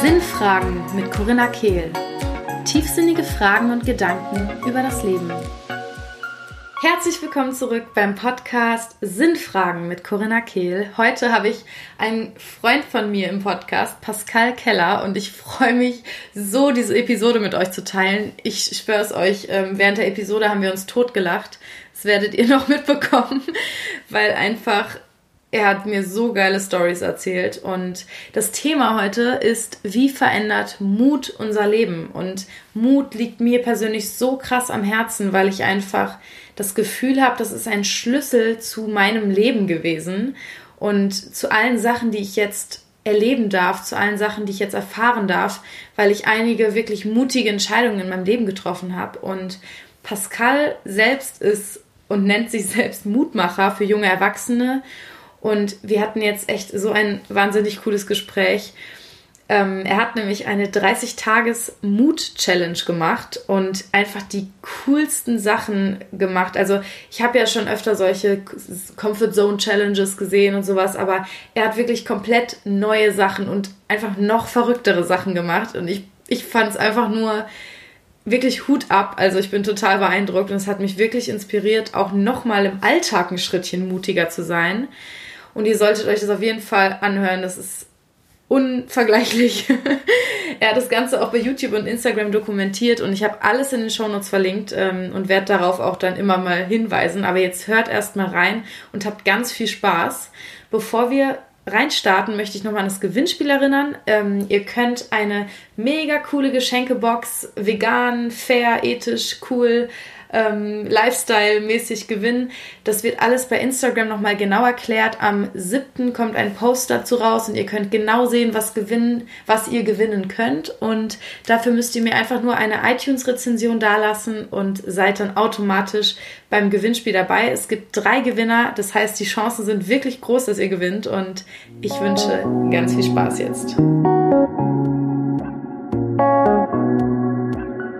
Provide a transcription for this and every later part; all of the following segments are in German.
Sinnfragen mit Corinna Kehl. Tiefsinnige Fragen und Gedanken über das Leben. Herzlich willkommen zurück beim Podcast Sinnfragen mit Corinna Kehl. Heute habe ich einen Freund von mir im Podcast, Pascal Keller, und ich freue mich so, diese Episode mit euch zu teilen. Ich schwöre es euch, ähm, während der Episode haben wir uns totgelacht. Das werdet ihr noch mitbekommen, weil einfach er hat mir so geile Stories erzählt und das Thema heute ist, wie verändert Mut unser Leben? Und Mut liegt mir persönlich so krass am Herzen, weil ich einfach das Gefühl habe, das ist ein Schlüssel zu meinem Leben gewesen und zu allen Sachen, die ich jetzt erleben darf, zu allen Sachen, die ich jetzt erfahren darf, weil ich einige wirklich mutige Entscheidungen in meinem Leben getroffen habe. Und Pascal selbst ist und nennt sich selbst Mutmacher für junge Erwachsene und wir hatten jetzt echt so ein wahnsinnig cooles Gespräch. Ähm, er hat nämlich eine 30-Tages-Mut-Challenge gemacht und einfach die coolsten Sachen gemacht. Also ich habe ja schon öfter solche Comfort Zone Challenges gesehen und sowas, aber er hat wirklich komplett neue Sachen und einfach noch verrücktere Sachen gemacht. Und ich, ich fand es einfach nur wirklich Hut ab. Also ich bin total beeindruckt und es hat mich wirklich inspiriert, auch nochmal im Alltag ein Schrittchen mutiger zu sein. Und ihr solltet euch das auf jeden Fall anhören. Das ist unvergleichlich. er hat das Ganze auch bei YouTube und Instagram dokumentiert und ich habe alles in den Shownotes verlinkt ähm, und werde darauf auch dann immer mal hinweisen. Aber jetzt hört erst mal rein und habt ganz viel Spaß. Bevor wir reinstarten, möchte ich nochmal an das Gewinnspiel erinnern. Ähm, ihr könnt eine mega coole Geschenkebox, vegan, fair, ethisch, cool, ähm, Lifestyle-mäßig gewinnen. Das wird alles bei Instagram nochmal genau erklärt. Am 7. kommt ein Post dazu raus und ihr könnt genau sehen, was gewinnen, was ihr gewinnen könnt. Und dafür müsst ihr mir einfach nur eine iTunes-Rezension dalassen und seid dann automatisch beim Gewinnspiel dabei. Es gibt drei Gewinner, das heißt, die Chancen sind wirklich groß, dass ihr gewinnt und ich wünsche ganz viel Spaß jetzt.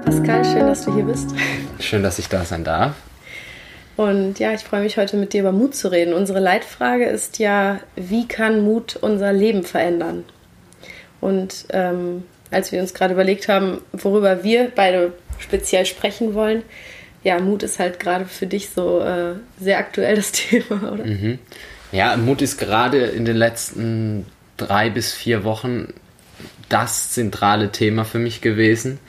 Pascal, schön, dass du hier bist. Schön, dass ich da sein darf. Und ja, ich freue mich heute mit dir über Mut zu reden. Unsere Leitfrage ist ja, wie kann Mut unser Leben verändern? Und ähm, als wir uns gerade überlegt haben, worüber wir beide speziell sprechen wollen, ja, Mut ist halt gerade für dich so äh, sehr aktuell das Thema, oder? Mhm. Ja, Mut ist gerade in den letzten drei bis vier Wochen das zentrale Thema für mich gewesen.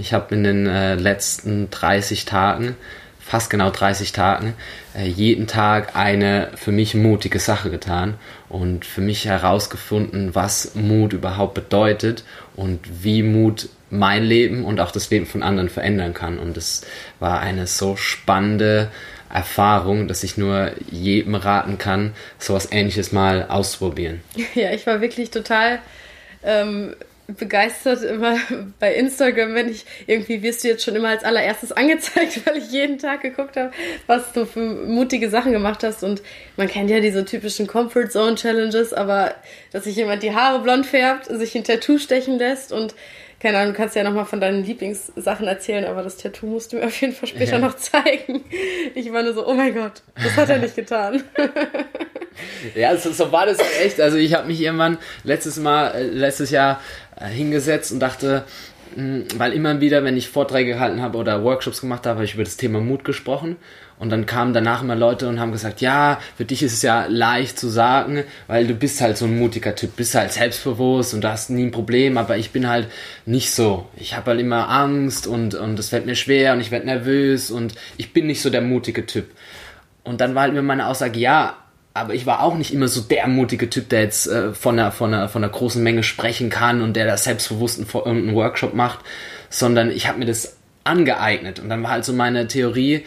Ich habe in den äh, letzten 30 Tagen, fast genau 30 Tagen, äh, jeden Tag eine für mich mutige Sache getan und für mich herausgefunden, was Mut überhaupt bedeutet und wie Mut mein Leben und auch das Leben von anderen verändern kann. Und es war eine so spannende Erfahrung, dass ich nur jedem raten kann, sowas ähnliches mal auszuprobieren. Ja, ich war wirklich total ähm, begeistert immer bei Instagram, wenn ich irgendwie wirst du jetzt schon immer als allererstes angezeigt, weil ich jeden Tag geguckt habe, was du für mutige Sachen gemacht hast. Und man kennt ja diese typischen Comfort Zone Challenges, aber dass sich jemand die Haare blond färbt, sich ein Tattoo stechen lässt und keine Ahnung, du kannst ja nochmal von deinen Lieblingssachen erzählen, aber das Tattoo musst du mir auf jeden Fall später ja. noch zeigen. Ich war nur so, oh mein Gott, das hat er nicht getan. ja, so, so war das echt. Also ich habe mich irgendwann letztes Mal, äh, letztes Jahr hingesetzt und dachte, hm, weil immer wieder, wenn ich Vorträge gehalten habe oder Workshops gemacht habe, habe ich über das Thema Mut gesprochen. Und dann kamen danach immer Leute und haben gesagt, ja, für dich ist es ja leicht zu sagen, weil du bist halt so ein mutiger Typ, bist halt selbstbewusst und du hast nie ein Problem, aber ich bin halt nicht so. Ich habe halt immer Angst und und es fällt mir schwer und ich werde nervös und ich bin nicht so der mutige Typ. Und dann war halt mir meine Aussage, ja, aber ich war auch nicht immer so der mutige Typ, der jetzt äh, von, einer, von, einer, von einer großen Menge sprechen kann und der da selbstbewusst einen, einen Workshop macht, sondern ich habe mir das angeeignet. Und dann war halt so meine Theorie,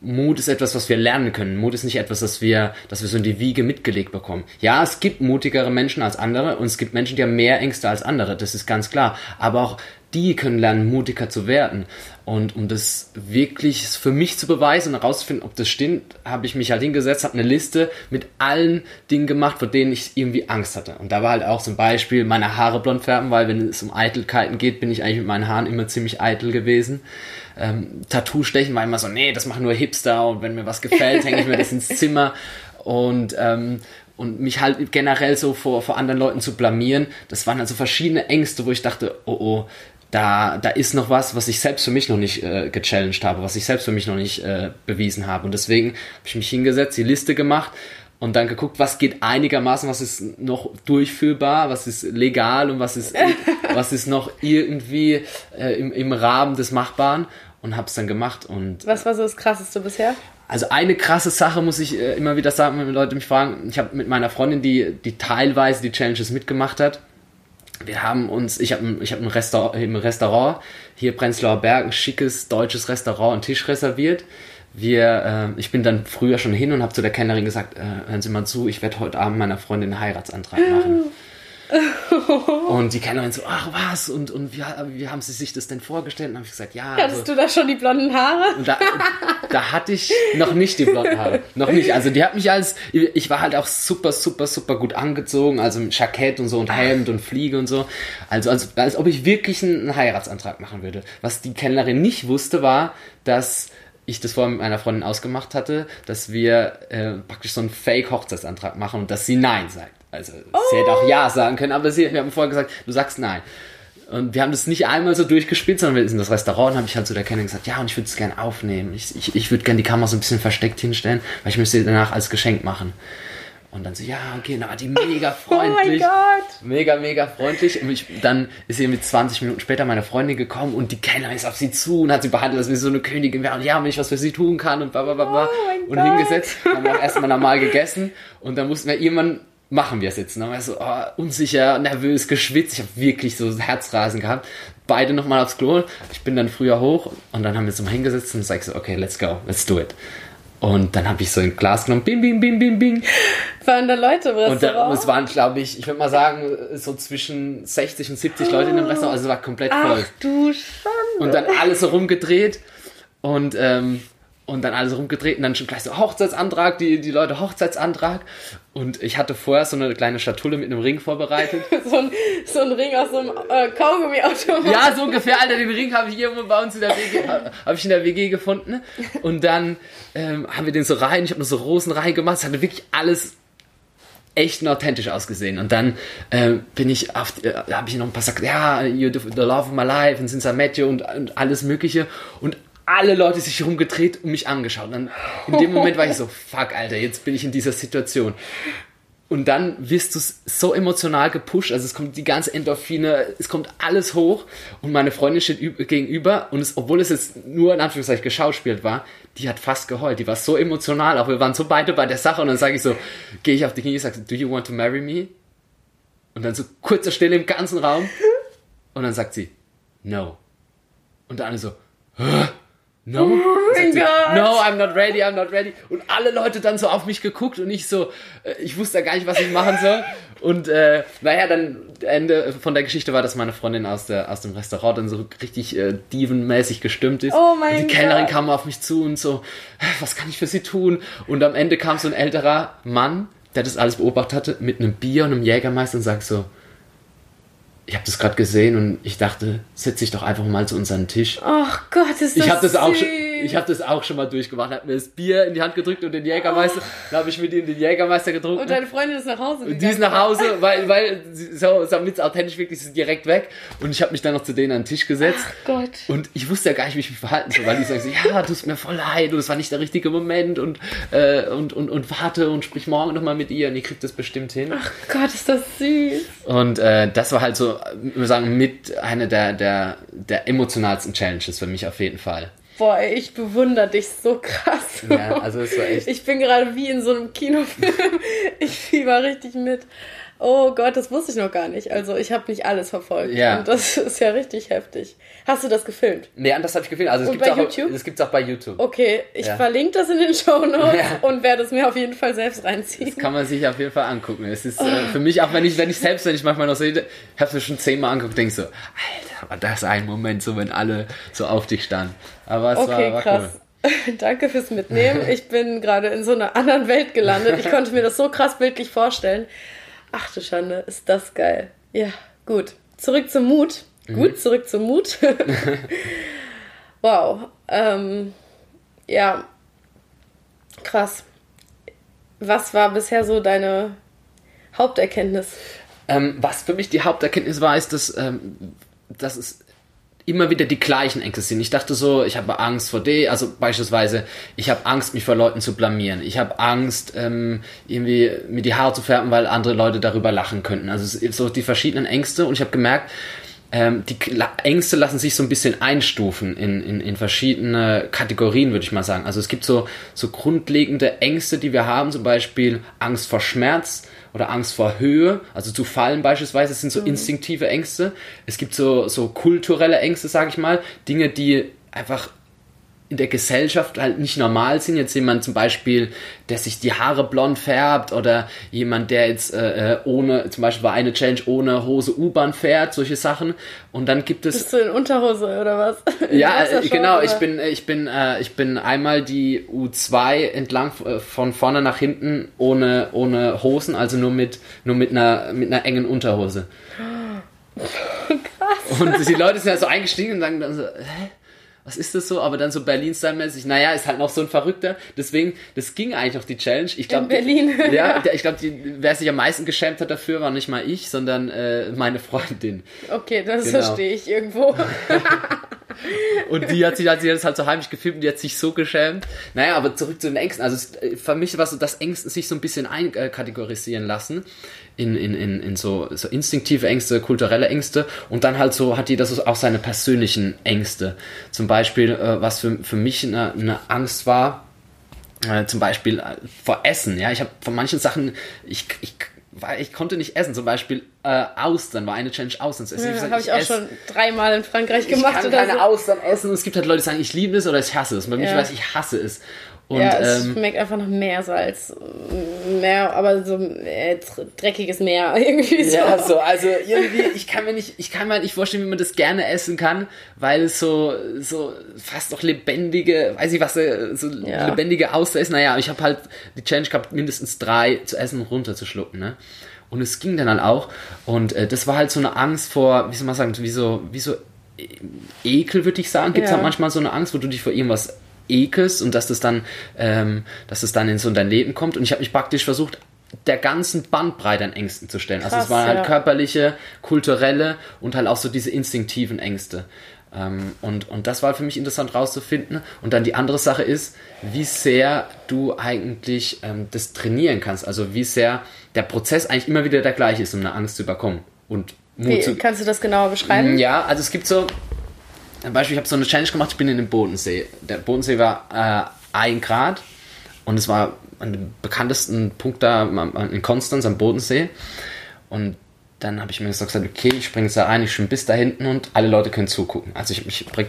Mut ist etwas, was wir lernen können. Mut ist nicht etwas, das wir, das wir so in die Wiege mitgelegt bekommen. Ja, es gibt mutigere Menschen als andere und es gibt Menschen, die haben mehr Ängste als andere. Das ist ganz klar. Aber auch die können lernen, mutiger zu werden. Und um das wirklich für mich zu beweisen und herauszufinden, ob das stimmt, habe ich mich halt hingesetzt, habe eine Liste mit allen Dingen gemacht, vor denen ich irgendwie Angst hatte. Und da war halt auch zum Beispiel meine Haare blond färben, weil wenn es um Eitelkeiten geht, bin ich eigentlich mit meinen Haaren immer ziemlich eitel gewesen. Ähm, Tattoo stechen war immer so, nee, das machen nur Hipster und wenn mir was gefällt, hänge ich mir das ins Zimmer. Und, ähm, und mich halt generell so vor, vor anderen Leuten zu blamieren, das waren also verschiedene Ängste, wo ich dachte, oh oh, da, da ist noch was, was ich selbst für mich noch nicht äh, gechallenged habe, was ich selbst für mich noch nicht äh, bewiesen habe. Und deswegen habe ich mich hingesetzt, die Liste gemacht und dann geguckt, was geht einigermaßen, was ist noch durchführbar, was ist legal und was ist, was ist noch irgendwie äh, im, im Rahmen des Machbaren und habe es dann gemacht. Und, was war so das Krasseste bisher? Also eine krasse Sache muss ich äh, immer wieder sagen, wenn Leute mich fragen. Ich habe mit meiner Freundin, die, die teilweise die Challenges mitgemacht hat, wir haben uns, ich habe ich hab ein Restaurant, im Restaurant hier Prenzlauer Berg, ein schickes deutsches Restaurant, einen Tisch reserviert. Wir, äh, ich bin dann früher schon hin und habe zu der Kellnerin gesagt, äh, hören Sie mal zu, ich werde heute Abend meiner Freundin einen Heiratsantrag machen. Und die Kellnerin so, ach was, und, und wie, wie haben sie sich das denn vorgestellt? Und habe ich gesagt, ja. Hattest also, du da schon die blonden Haare? Da, da, hatte ich noch nicht die blonden Haare. Noch nicht. Also die hat mich als, ich war halt auch super, super, super gut angezogen, also mit Jackett und so und Hemd und Fliege und so. Also als, als ob ich wirklich einen Heiratsantrag machen würde. Was die Kellnerin nicht wusste, war, dass ich das vorher mit meiner Freundin ausgemacht hatte, dass wir äh, praktisch so einen Fake-Hochzeitsantrag machen und dass sie Nein sagt. Also oh. sie hätte auch Ja sagen können, aber sie, wir haben vorher gesagt, du sagst Nein. Und wir haben das nicht einmal so durchgespielt, sondern wir sind in das Restaurant und habe ich halt zu der Kennerin gesagt, ja, und ich würde es gerne aufnehmen. Ich, ich, ich würde gerne die Kamera so ein bisschen versteckt hinstellen, weil ich müsste sie danach als Geschenk machen. Und dann so, ja, okay, na, die mega freundlich. Oh mein Gott. Mega, mega freundlich. Und ich, dann ist sie mit 20 Minuten später meine Freundin gekommen und die Kellnerin ist auf sie zu und hat sie behandelt, als wie so eine Königin wäre. Und ja, wenn ich was für sie tun kann und bla, bla, bla, bla. Oh und Gott. hingesetzt. Haben wir auch erstmal normal gegessen. Und dann mussten wir irgendwann machen wir es jetzt. Und dann war ich so oh, unsicher, nervös, geschwitzt. Ich habe wirklich so Herzrasen gehabt. Beide nochmal aufs Klo. Ich bin dann früher hoch und dann haben wir uns mal hingesetzt und sag ich so, okay, let's go, let's do it. Und dann habe ich so ein Glas genommen, bing, bing, bing, bing, bing. Waren da Leute im Restaurant? Und da, es waren, glaube ich, ich würde mal sagen, so zwischen 60 und 70 oh. Leute in dem Restaurant. Also es war komplett voll. Ach du Schande. Und dann alles so rumgedreht. Und ähm, und dann alles rumgedreht und dann schon gleich so Hochzeitsantrag, die, die Leute Hochzeitsantrag. Und ich hatte vorher so eine kleine Schatulle mit einem Ring vorbereitet. so, ein, so ein Ring aus so einem äh, Kaugummi-Automat. Ja, so ungefähr, Alter, den Ring habe ich irgendwo bei uns in der WG, habe ich in der WG gefunden. Und dann ähm, haben wir den so rein, ich habe nur so Rosen reingemacht. Es hatte wirklich alles echt und authentisch ausgesehen. Und dann äh, bin ich auf, äh, habe ich noch ein paar gesagt, ja, the, the love of my life and since I met you und, und alles Mögliche. Und alle Leute sich rumgedreht und mich angeschaut. Und dann, in dem Moment war ich so, fuck, Alter, jetzt bin ich in dieser Situation. Und dann wirst du so emotional gepusht, also es kommt die ganze Endorphine, es kommt alles hoch und meine Freundin steht gegenüber und es, obwohl es jetzt nur in Anführungszeichen geschauspielt war, die hat fast geheult, die war so emotional, auch wir waren so beide bei der Sache und dann sage ich so, gehe ich auf die Knie und sage, do you want to marry me? Und dann so kurze Stille im ganzen Raum und dann sagt sie, no. Und dann so, Hö? No? Oh. No, I'm not ready, I'm not ready. Und alle Leute dann so auf mich geguckt und ich so, äh, ich wusste gar nicht, was ich machen soll. Und äh, naja, dann Ende von der Geschichte war, dass meine Freundin aus, der, aus dem Restaurant dann so richtig äh, dievenmäßig gestimmt ist. Oh mein und die Kellnerin kam auf mich zu und so, was kann ich für sie tun? Und am Ende kam so ein älterer Mann, der das alles beobachtet hatte, mit einem Bier und einem Jägermeister und sagt so, ich habe das gerade gesehen und ich dachte, setz dich doch einfach mal zu unserem Tisch. Ach Gott, ist das ich hab das süß. auch schon, Ich habe das auch schon mal durchgemacht. Hat mir das Bier in die Hand gedrückt und den Jägermeister. Oh. Dann habe ich mit ihm den Jägermeister getrunken. Und deine Freundin ist nach Hause gegangen. Und die ist nach Hause, weil, weil so, damit es authentisch wirklich ist, direkt weg. Und ich habe mich dann noch zu denen an den Tisch gesetzt. Ach Gott. Und ich wusste ja gar nicht, wie ich mich verhalten soll, weil die sagen so, ja, tut mir voll leid und es war nicht der richtige Moment und, äh, und, und, und warte und sprich morgen nochmal mit ihr und ihr kriegt das bestimmt hin. Ach Gott, ist das süß. Und äh, das war halt so, wir sagen, mit einer der, der, der emotionalsten Challenges für mich auf jeden Fall. Boah, ich bewundere dich so krass. Ja, also es war echt. Ich bin gerade wie in so einem Kinofilm. Ich fieber richtig mit. Oh Gott, das wusste ich noch gar nicht. Also ich habe nicht alles verfolgt. Ja. Und das ist ja richtig heftig. Hast du das gefilmt? Nee, das habe ich gefilmt. Also es gibt es auch, auch bei YouTube. Okay, ich ja. verlinke das in den Show Notes ja. und werde es mir auf jeden Fall selbst reinziehen. Das kann man sich auf jeden Fall angucken. Es ist oh. äh, für mich auch, wenn ich, wenn ich selbst, wenn ich manchmal noch sehe, habe es mir schon zehnmal angeguckt, denke so, Alter, war das ein Moment, so wenn alle so auf dich standen. Aber es okay, war, war krass. Cool. Danke fürs Mitnehmen. Ich bin gerade in so einer anderen Welt gelandet. Ich konnte mir das so krass bildlich vorstellen. Ach du Schande, ist das geil. Ja, gut. Zurück zum Mut. Mhm. Gut, zurück zum Mut. wow. Ähm, ja, krass. Was war bisher so deine Haupterkenntnis? Ähm, was für mich die Haupterkenntnis war, ist, dass, ähm, dass es immer wieder die gleichen Ängste sind. Ich dachte so, ich habe Angst vor D, also beispielsweise, ich habe Angst, mich vor Leuten zu blamieren. Ich habe Angst, ähm, irgendwie mir die Haare zu färben, weil andere Leute darüber lachen könnten. Also so die verschiedenen Ängste und ich habe gemerkt, ähm, die Ängste lassen sich so ein bisschen einstufen in, in, in verschiedene Kategorien, würde ich mal sagen. Also es gibt so, so grundlegende Ängste, die wir haben, zum Beispiel Angst vor Schmerz, oder Angst vor Höhe, also zu fallen beispielsweise, sind so mhm. instinktive Ängste. Es gibt so, so kulturelle Ängste, sage ich mal, Dinge, die einfach in der Gesellschaft halt nicht normal sind. Jetzt jemand zum Beispiel, der sich die Haare blond färbt oder jemand, der jetzt äh, äh ohne, zum Beispiel war eine Challenge ohne Hose U-Bahn fährt, solche Sachen. Und dann gibt es. Bist du in Unterhose oder was? ja, äh, genau. Oder? Ich bin, äh, ich bin, äh, ich bin einmal die U2 entlang äh, von vorne nach hinten ohne, ohne Hosen, also nur mit, nur mit einer, mit einer engen Unterhose. Krass. Und die Leute sind ja so eingestiegen und sagen dann so, hä? Was ist das so? Aber dann so Berlin-Style-mäßig, naja, ist halt noch so ein Verrückter. Deswegen, das ging eigentlich noch die Challenge. Ich glaub, In Berlin. Ja, ich glaube, wer sich am meisten geschämt hat dafür, war nicht mal ich, sondern äh, meine Freundin. Okay, das genau. verstehe ich irgendwo. und die hat sich hat sich das halt so heimlich gefilmt und die hat sich so geschämt. Naja, aber zurück zu den Ängsten. Also für mich war so das Ängsten sich so ein bisschen einkategorisieren lassen in, in, in, in so, so instinktive Ängste, kulturelle Ängste und dann halt so hat die das auch seine persönlichen Ängste. Zum Beispiel, äh, was für, für mich eine, eine Angst war, äh, zum Beispiel äh, vor Essen. Ja, ich habe von manchen Sachen, ich, ich weil ich konnte nicht essen. Zum Beispiel äh, Austern war eine Challenge Austern zu essen. Ja, habe ich auch esse, schon dreimal in Frankreich gemacht. Ich kann keine so. Austern essen. Und es gibt halt Leute, die sagen, ich liebe es oder ich hasse es. Bei ja. mir weiß ich hasse es. Und, ja, es ähm, schmeckt einfach nach Meersalz. Meer, aber so äh, dreckiges Meer irgendwie so. Ja, so, also irgendwie, ich kann mir nicht, ich kann mir nicht vorstellen, wie man das gerne essen kann, weil es so, so fast doch lebendige, weiß ich was, äh, so ja. lebendige Auster ist. Naja, ich habe halt die Challenge gehabt, mindestens drei zu essen und runterzuschlucken, ne? Und es ging dann halt auch. Und äh, das war halt so eine Angst vor, wie soll man sagen, wie so, wie so äh, Ekel, würde ich sagen. Gibt es ja. halt manchmal so eine Angst, wo du dich vor irgendwas ekelst und dass das dann, ähm, dass das dann in so in dein Leben kommt. Und ich habe mich praktisch versucht, der ganzen Bandbreite an Ängsten zu stellen. Krass, also es waren halt ja. körperliche, kulturelle und halt auch so diese instinktiven Ängste. Ähm, und, und das war für mich interessant rauszufinden. Und dann die andere Sache ist, wie sehr du eigentlich ähm, das trainieren kannst. Also wie sehr der Prozess eigentlich immer wieder der gleiche ist, um eine Angst zu überkommen. Und Mut wie, zu, kannst du das genauer beschreiben? Ja, also es gibt so, zum Beispiel, ich habe so eine Challenge gemacht, ich bin in den Bodensee. Der Bodensee war äh, ein Grad und es war an dem bekanntesten Punkt da in Konstanz am Bodensee. Und dann habe ich mir gesagt, okay, ich springe jetzt da rein, ich schwimme bis da hinten und alle Leute können zugucken. Also ich, ich bringe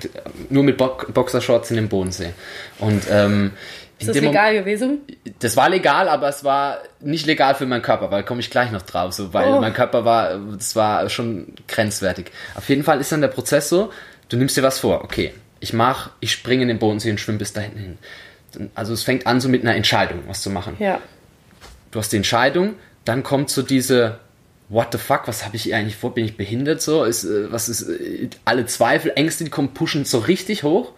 nur mit Bo Boxershorts in den Bodensee. Und ähm, ist das legal Moment, gewesen? Das war legal, aber es war nicht legal für meinen Körper, weil komme ich gleich noch drauf, so, weil oh. mein Körper war, das war schon grenzwertig. Auf jeden Fall ist dann der Prozess so, du nimmst dir was vor, okay, ich mache, ich springe in den Bodensee und schwimme bis da hinten hin. Also es fängt an so mit einer Entscheidung, was zu machen. Ja. Du hast die Entscheidung, dann kommt so diese What the fuck, was habe ich eigentlich vor? Bin ich behindert so? Ist, äh, was ist, äh, alle Zweifel, Ängste, die kommen, pushen so richtig hoch.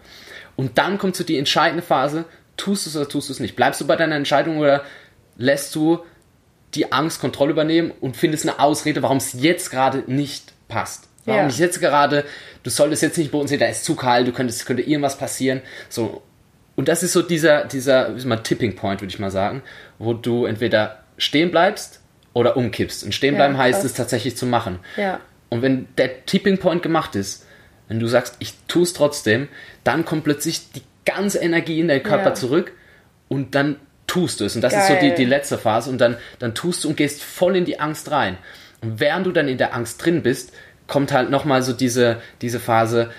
Und dann kommt so die entscheidende Phase, tust du es oder tust du es nicht? Bleibst du bei deiner Entscheidung oder lässt du die Angst Kontrolle übernehmen und findest eine Ausrede, warum es jetzt gerade nicht passt? Warum ja. nicht jetzt gerade, du solltest jetzt nicht bei uns sehen, da ist zu kalt, du könntest, könnte irgendwas passieren. So. Und das ist so dieser, dieser, wie mal, Tipping Point, würde ich mal sagen, wo du entweder stehen bleibst oder umkippst. Und stehen bleiben ja, heißt es tatsächlich zu machen. Ja. Und wenn der Tipping Point gemacht ist, wenn du sagst, ich tue es trotzdem, dann kommt plötzlich die ganze Energie in deinen Körper ja. zurück und dann tust du es. Und das Geil. ist so die, die letzte Phase. Und dann, dann tust du und gehst voll in die Angst rein. Und während du dann in der Angst drin bist, kommt halt nochmal so diese, diese Phase,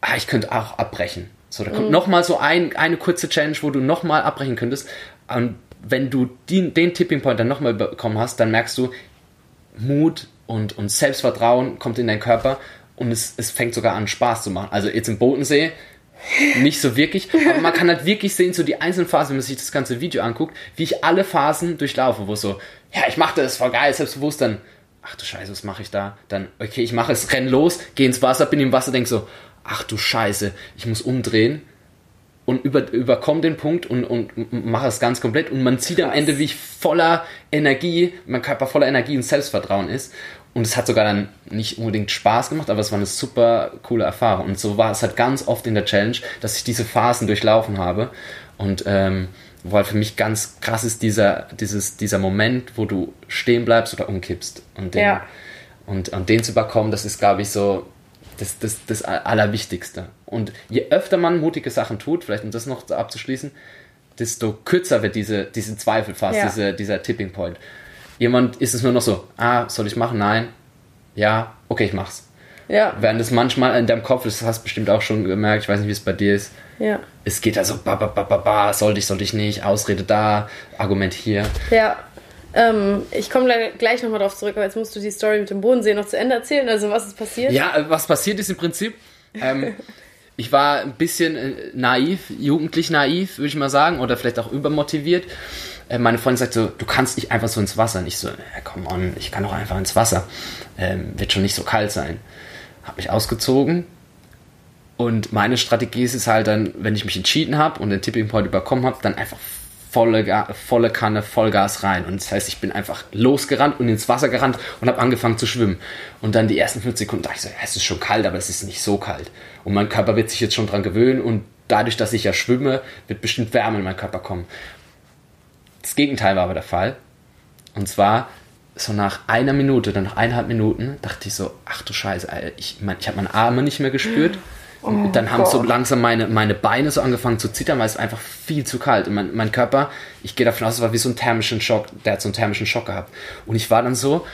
ah, ich könnte auch abbrechen. So, da kommt mhm. nochmal so ein, eine kurze Challenge, wo du nochmal abbrechen könntest. Und wenn du die, den Tipping Point dann nochmal bekommen hast, dann merkst du, Mut und, und Selbstvertrauen kommt in deinen Körper und es, es fängt sogar an, Spaß zu machen. Also jetzt im Bodensee nicht so wirklich, aber man kann halt wirklich sehen, so die einzelnen Phasen, wenn man sich das ganze Video anguckt, wie ich alle Phasen durchlaufe, wo so, ja, ich mache das, voll geil, selbstbewusst, dann ach du Scheiße, was mache ich da? Dann, okay, ich mache es, renn los, geh ins Wasser, bin im Wasser, denk so, ach du Scheiße, ich muss umdrehen und über, überkomme den Punkt und, und mache es ganz komplett und man sieht Krass. am Ende, wie ich voller Energie, mein Körper voller Energie und Selbstvertrauen ist und es hat sogar dann nicht unbedingt Spaß gemacht, aber es war eine super coole Erfahrung und so war es halt ganz oft in der Challenge, dass ich diese Phasen durchlaufen habe und ähm, halt für mich ganz krass ist dieser, dieses, dieser Moment, wo du stehen bleibst oder umkippst und den, ja. und, und den zu überkommen, das ist glaube ich so das, das, das Allerwichtigste. Und je öfter man mutige Sachen tut, vielleicht um das noch abzuschließen, desto kürzer wird diese, diese Zweifel fast, ja. diese, dieser Tipping Point. Jemand ist es nur noch so, ah, soll ich machen? Nein. Ja, okay, ich mach's. Ja. Während es manchmal in deinem Kopf, das hast du bestimmt auch schon gemerkt, ich weiß nicht, wie es bei dir ist. Ja. Es geht also, ba, ba, ba, ba, ba, sollte ich, sollte ich nicht, Ausrede da, Argument hier. Ja. Ähm, ich komme gleich nochmal drauf zurück, aber jetzt musst du die Story mit dem Bodensee noch zu Ende erzählen. Also, was ist passiert? Ja, was passiert ist im Prinzip, ähm, ich war ein bisschen äh, naiv, jugendlich naiv, würde ich mal sagen, oder vielleicht auch übermotiviert. Äh, meine Freundin sagt so, du kannst nicht einfach so ins Wasser. Und ich so, come on, ich kann doch einfach ins Wasser. Ähm, wird schon nicht so kalt sein. Hab mich ausgezogen. Und meine Strategie ist es halt dann, wenn ich mich entschieden habe und den Tipping Point überkommen habe, dann einfach volle, volle Kanne, Vollgas rein. Und das heißt, ich bin einfach losgerannt und ins Wasser gerannt und habe angefangen zu schwimmen. Und dann die ersten fünf Sekunden dachte ich so, ja, es ist schon kalt, aber es ist nicht so kalt. Und mein Körper wird sich jetzt schon dran gewöhnen und dadurch, dass ich ja schwimme, wird bestimmt Wärme in meinen Körper kommen. Das Gegenteil war aber der Fall. Und zwar so nach einer Minute, dann nach eineinhalb Minuten, dachte ich so, ach du Scheiße, ich, mein, ich habe meine Arme nicht mehr gespürt. Oh dann haben Gott. so langsam meine, meine Beine so angefangen zu zittern, weil es einfach viel zu kalt. Und mein, mein Körper, ich gehe davon aus, es war wie so ein thermischen Schock, der hat so einen thermischen Schock gehabt. Und ich war dann so,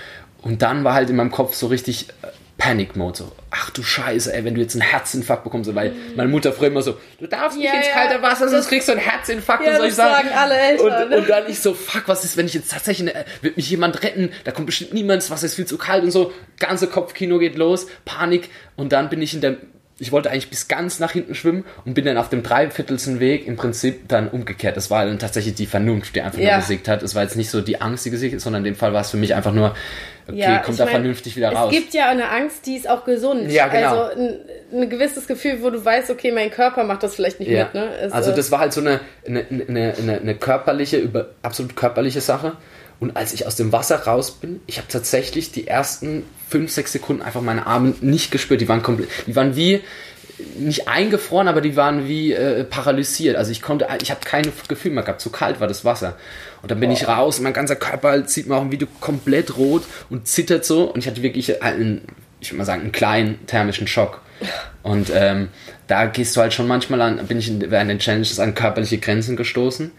und dann war halt in meinem Kopf so richtig äh, Panic Mode, so, ach du Scheiße, ey, wenn du jetzt einen Herzinfarkt bekommst, weil mhm. meine Mutter früher immer so, du darfst nicht ja, ins kalte Wasser, sonst kriegst du einen Herzinfarkt, ja, soll ich sagen. sagen alle Eltern. Und, und, dann ich so, fuck, was ist, wenn ich jetzt tatsächlich, eine, wird mich jemand retten, da kommt bestimmt niemand, das Wasser ist viel zu kalt und so, ganze Kopfkino geht los, Panik und dann bin ich in der ich wollte eigentlich bis ganz nach hinten schwimmen und bin dann auf dem Dreiviertelsten Weg im Prinzip dann umgekehrt. Das war dann tatsächlich die Vernunft, die einfach ja. nur gesiegt hat. Es war jetzt nicht so die Angst, die gesiegt ist, sondern in dem Fall war es für mich einfach nur, okay, ja, kommt da mein, vernünftig wieder raus. Es gibt ja eine Angst, die ist auch gesund. Ja, genau. Also ein, gewisses Gefühl, wo du weißt, okay, mein Körper macht das vielleicht nicht ja. mit. Ne? Es, also das war halt so eine, eine, eine, eine, eine körperliche, über, absolut körperliche Sache. Und als ich aus dem Wasser raus bin, ich habe tatsächlich die ersten fünf, sechs Sekunden einfach meine Arme nicht gespürt. Die waren komplett, die waren wie, nicht eingefroren, aber die waren wie äh, paralysiert. Also ich konnte, ich habe kein Gefühl mehr gehabt, zu kalt war das Wasser. Und dann bin oh. ich raus und mein ganzer Körper sieht man auch im Video komplett rot und zittert so. Und ich hatte wirklich einen, ich würde mal sagen, einen kleinen thermischen Schock. Und ähm, da gehst du halt schon manchmal an, bin ich während den Challenges an körperliche Grenzen gestoßen.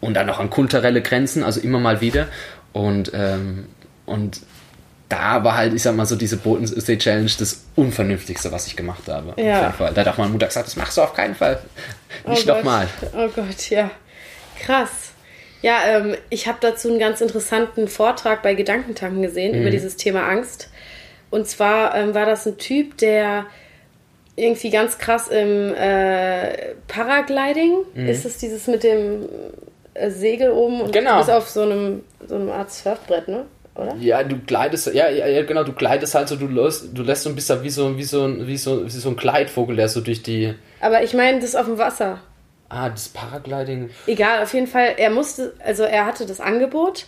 Und dann auch an kulturelle Grenzen, also immer mal wieder. Und, ähm, und da war halt, ich sag mal so, diese Bodensee Challenge das Unvernünftigste, was ich gemacht habe. Ja. Auf jeden Fall. Da hat auch meine Mutter gesagt, das machst du auf keinen Fall. Nicht oh nochmal. Oh Gott, ja. Krass. Ja, ähm, ich habe dazu einen ganz interessanten Vortrag bei Gedankentanken gesehen mhm. über dieses Thema Angst. Und zwar ähm, war das ein Typ, der irgendwie ganz krass im äh, Paragliding, mhm. ist es dieses mit dem äh, Segel oben und genau. ist auf so einem, so einem Art Surfbrett, ne? oder? Ja, du gleitest, ja, ja, genau, du gleitest halt so, du lässt, du lässt so ein bisschen wie so, wie so, wie so, wie so ein Gleitvogel, der so durch die. Aber ich meine, das auf dem Wasser. Ah, das Paragliding. Egal, auf jeden Fall, er musste, also er hatte das Angebot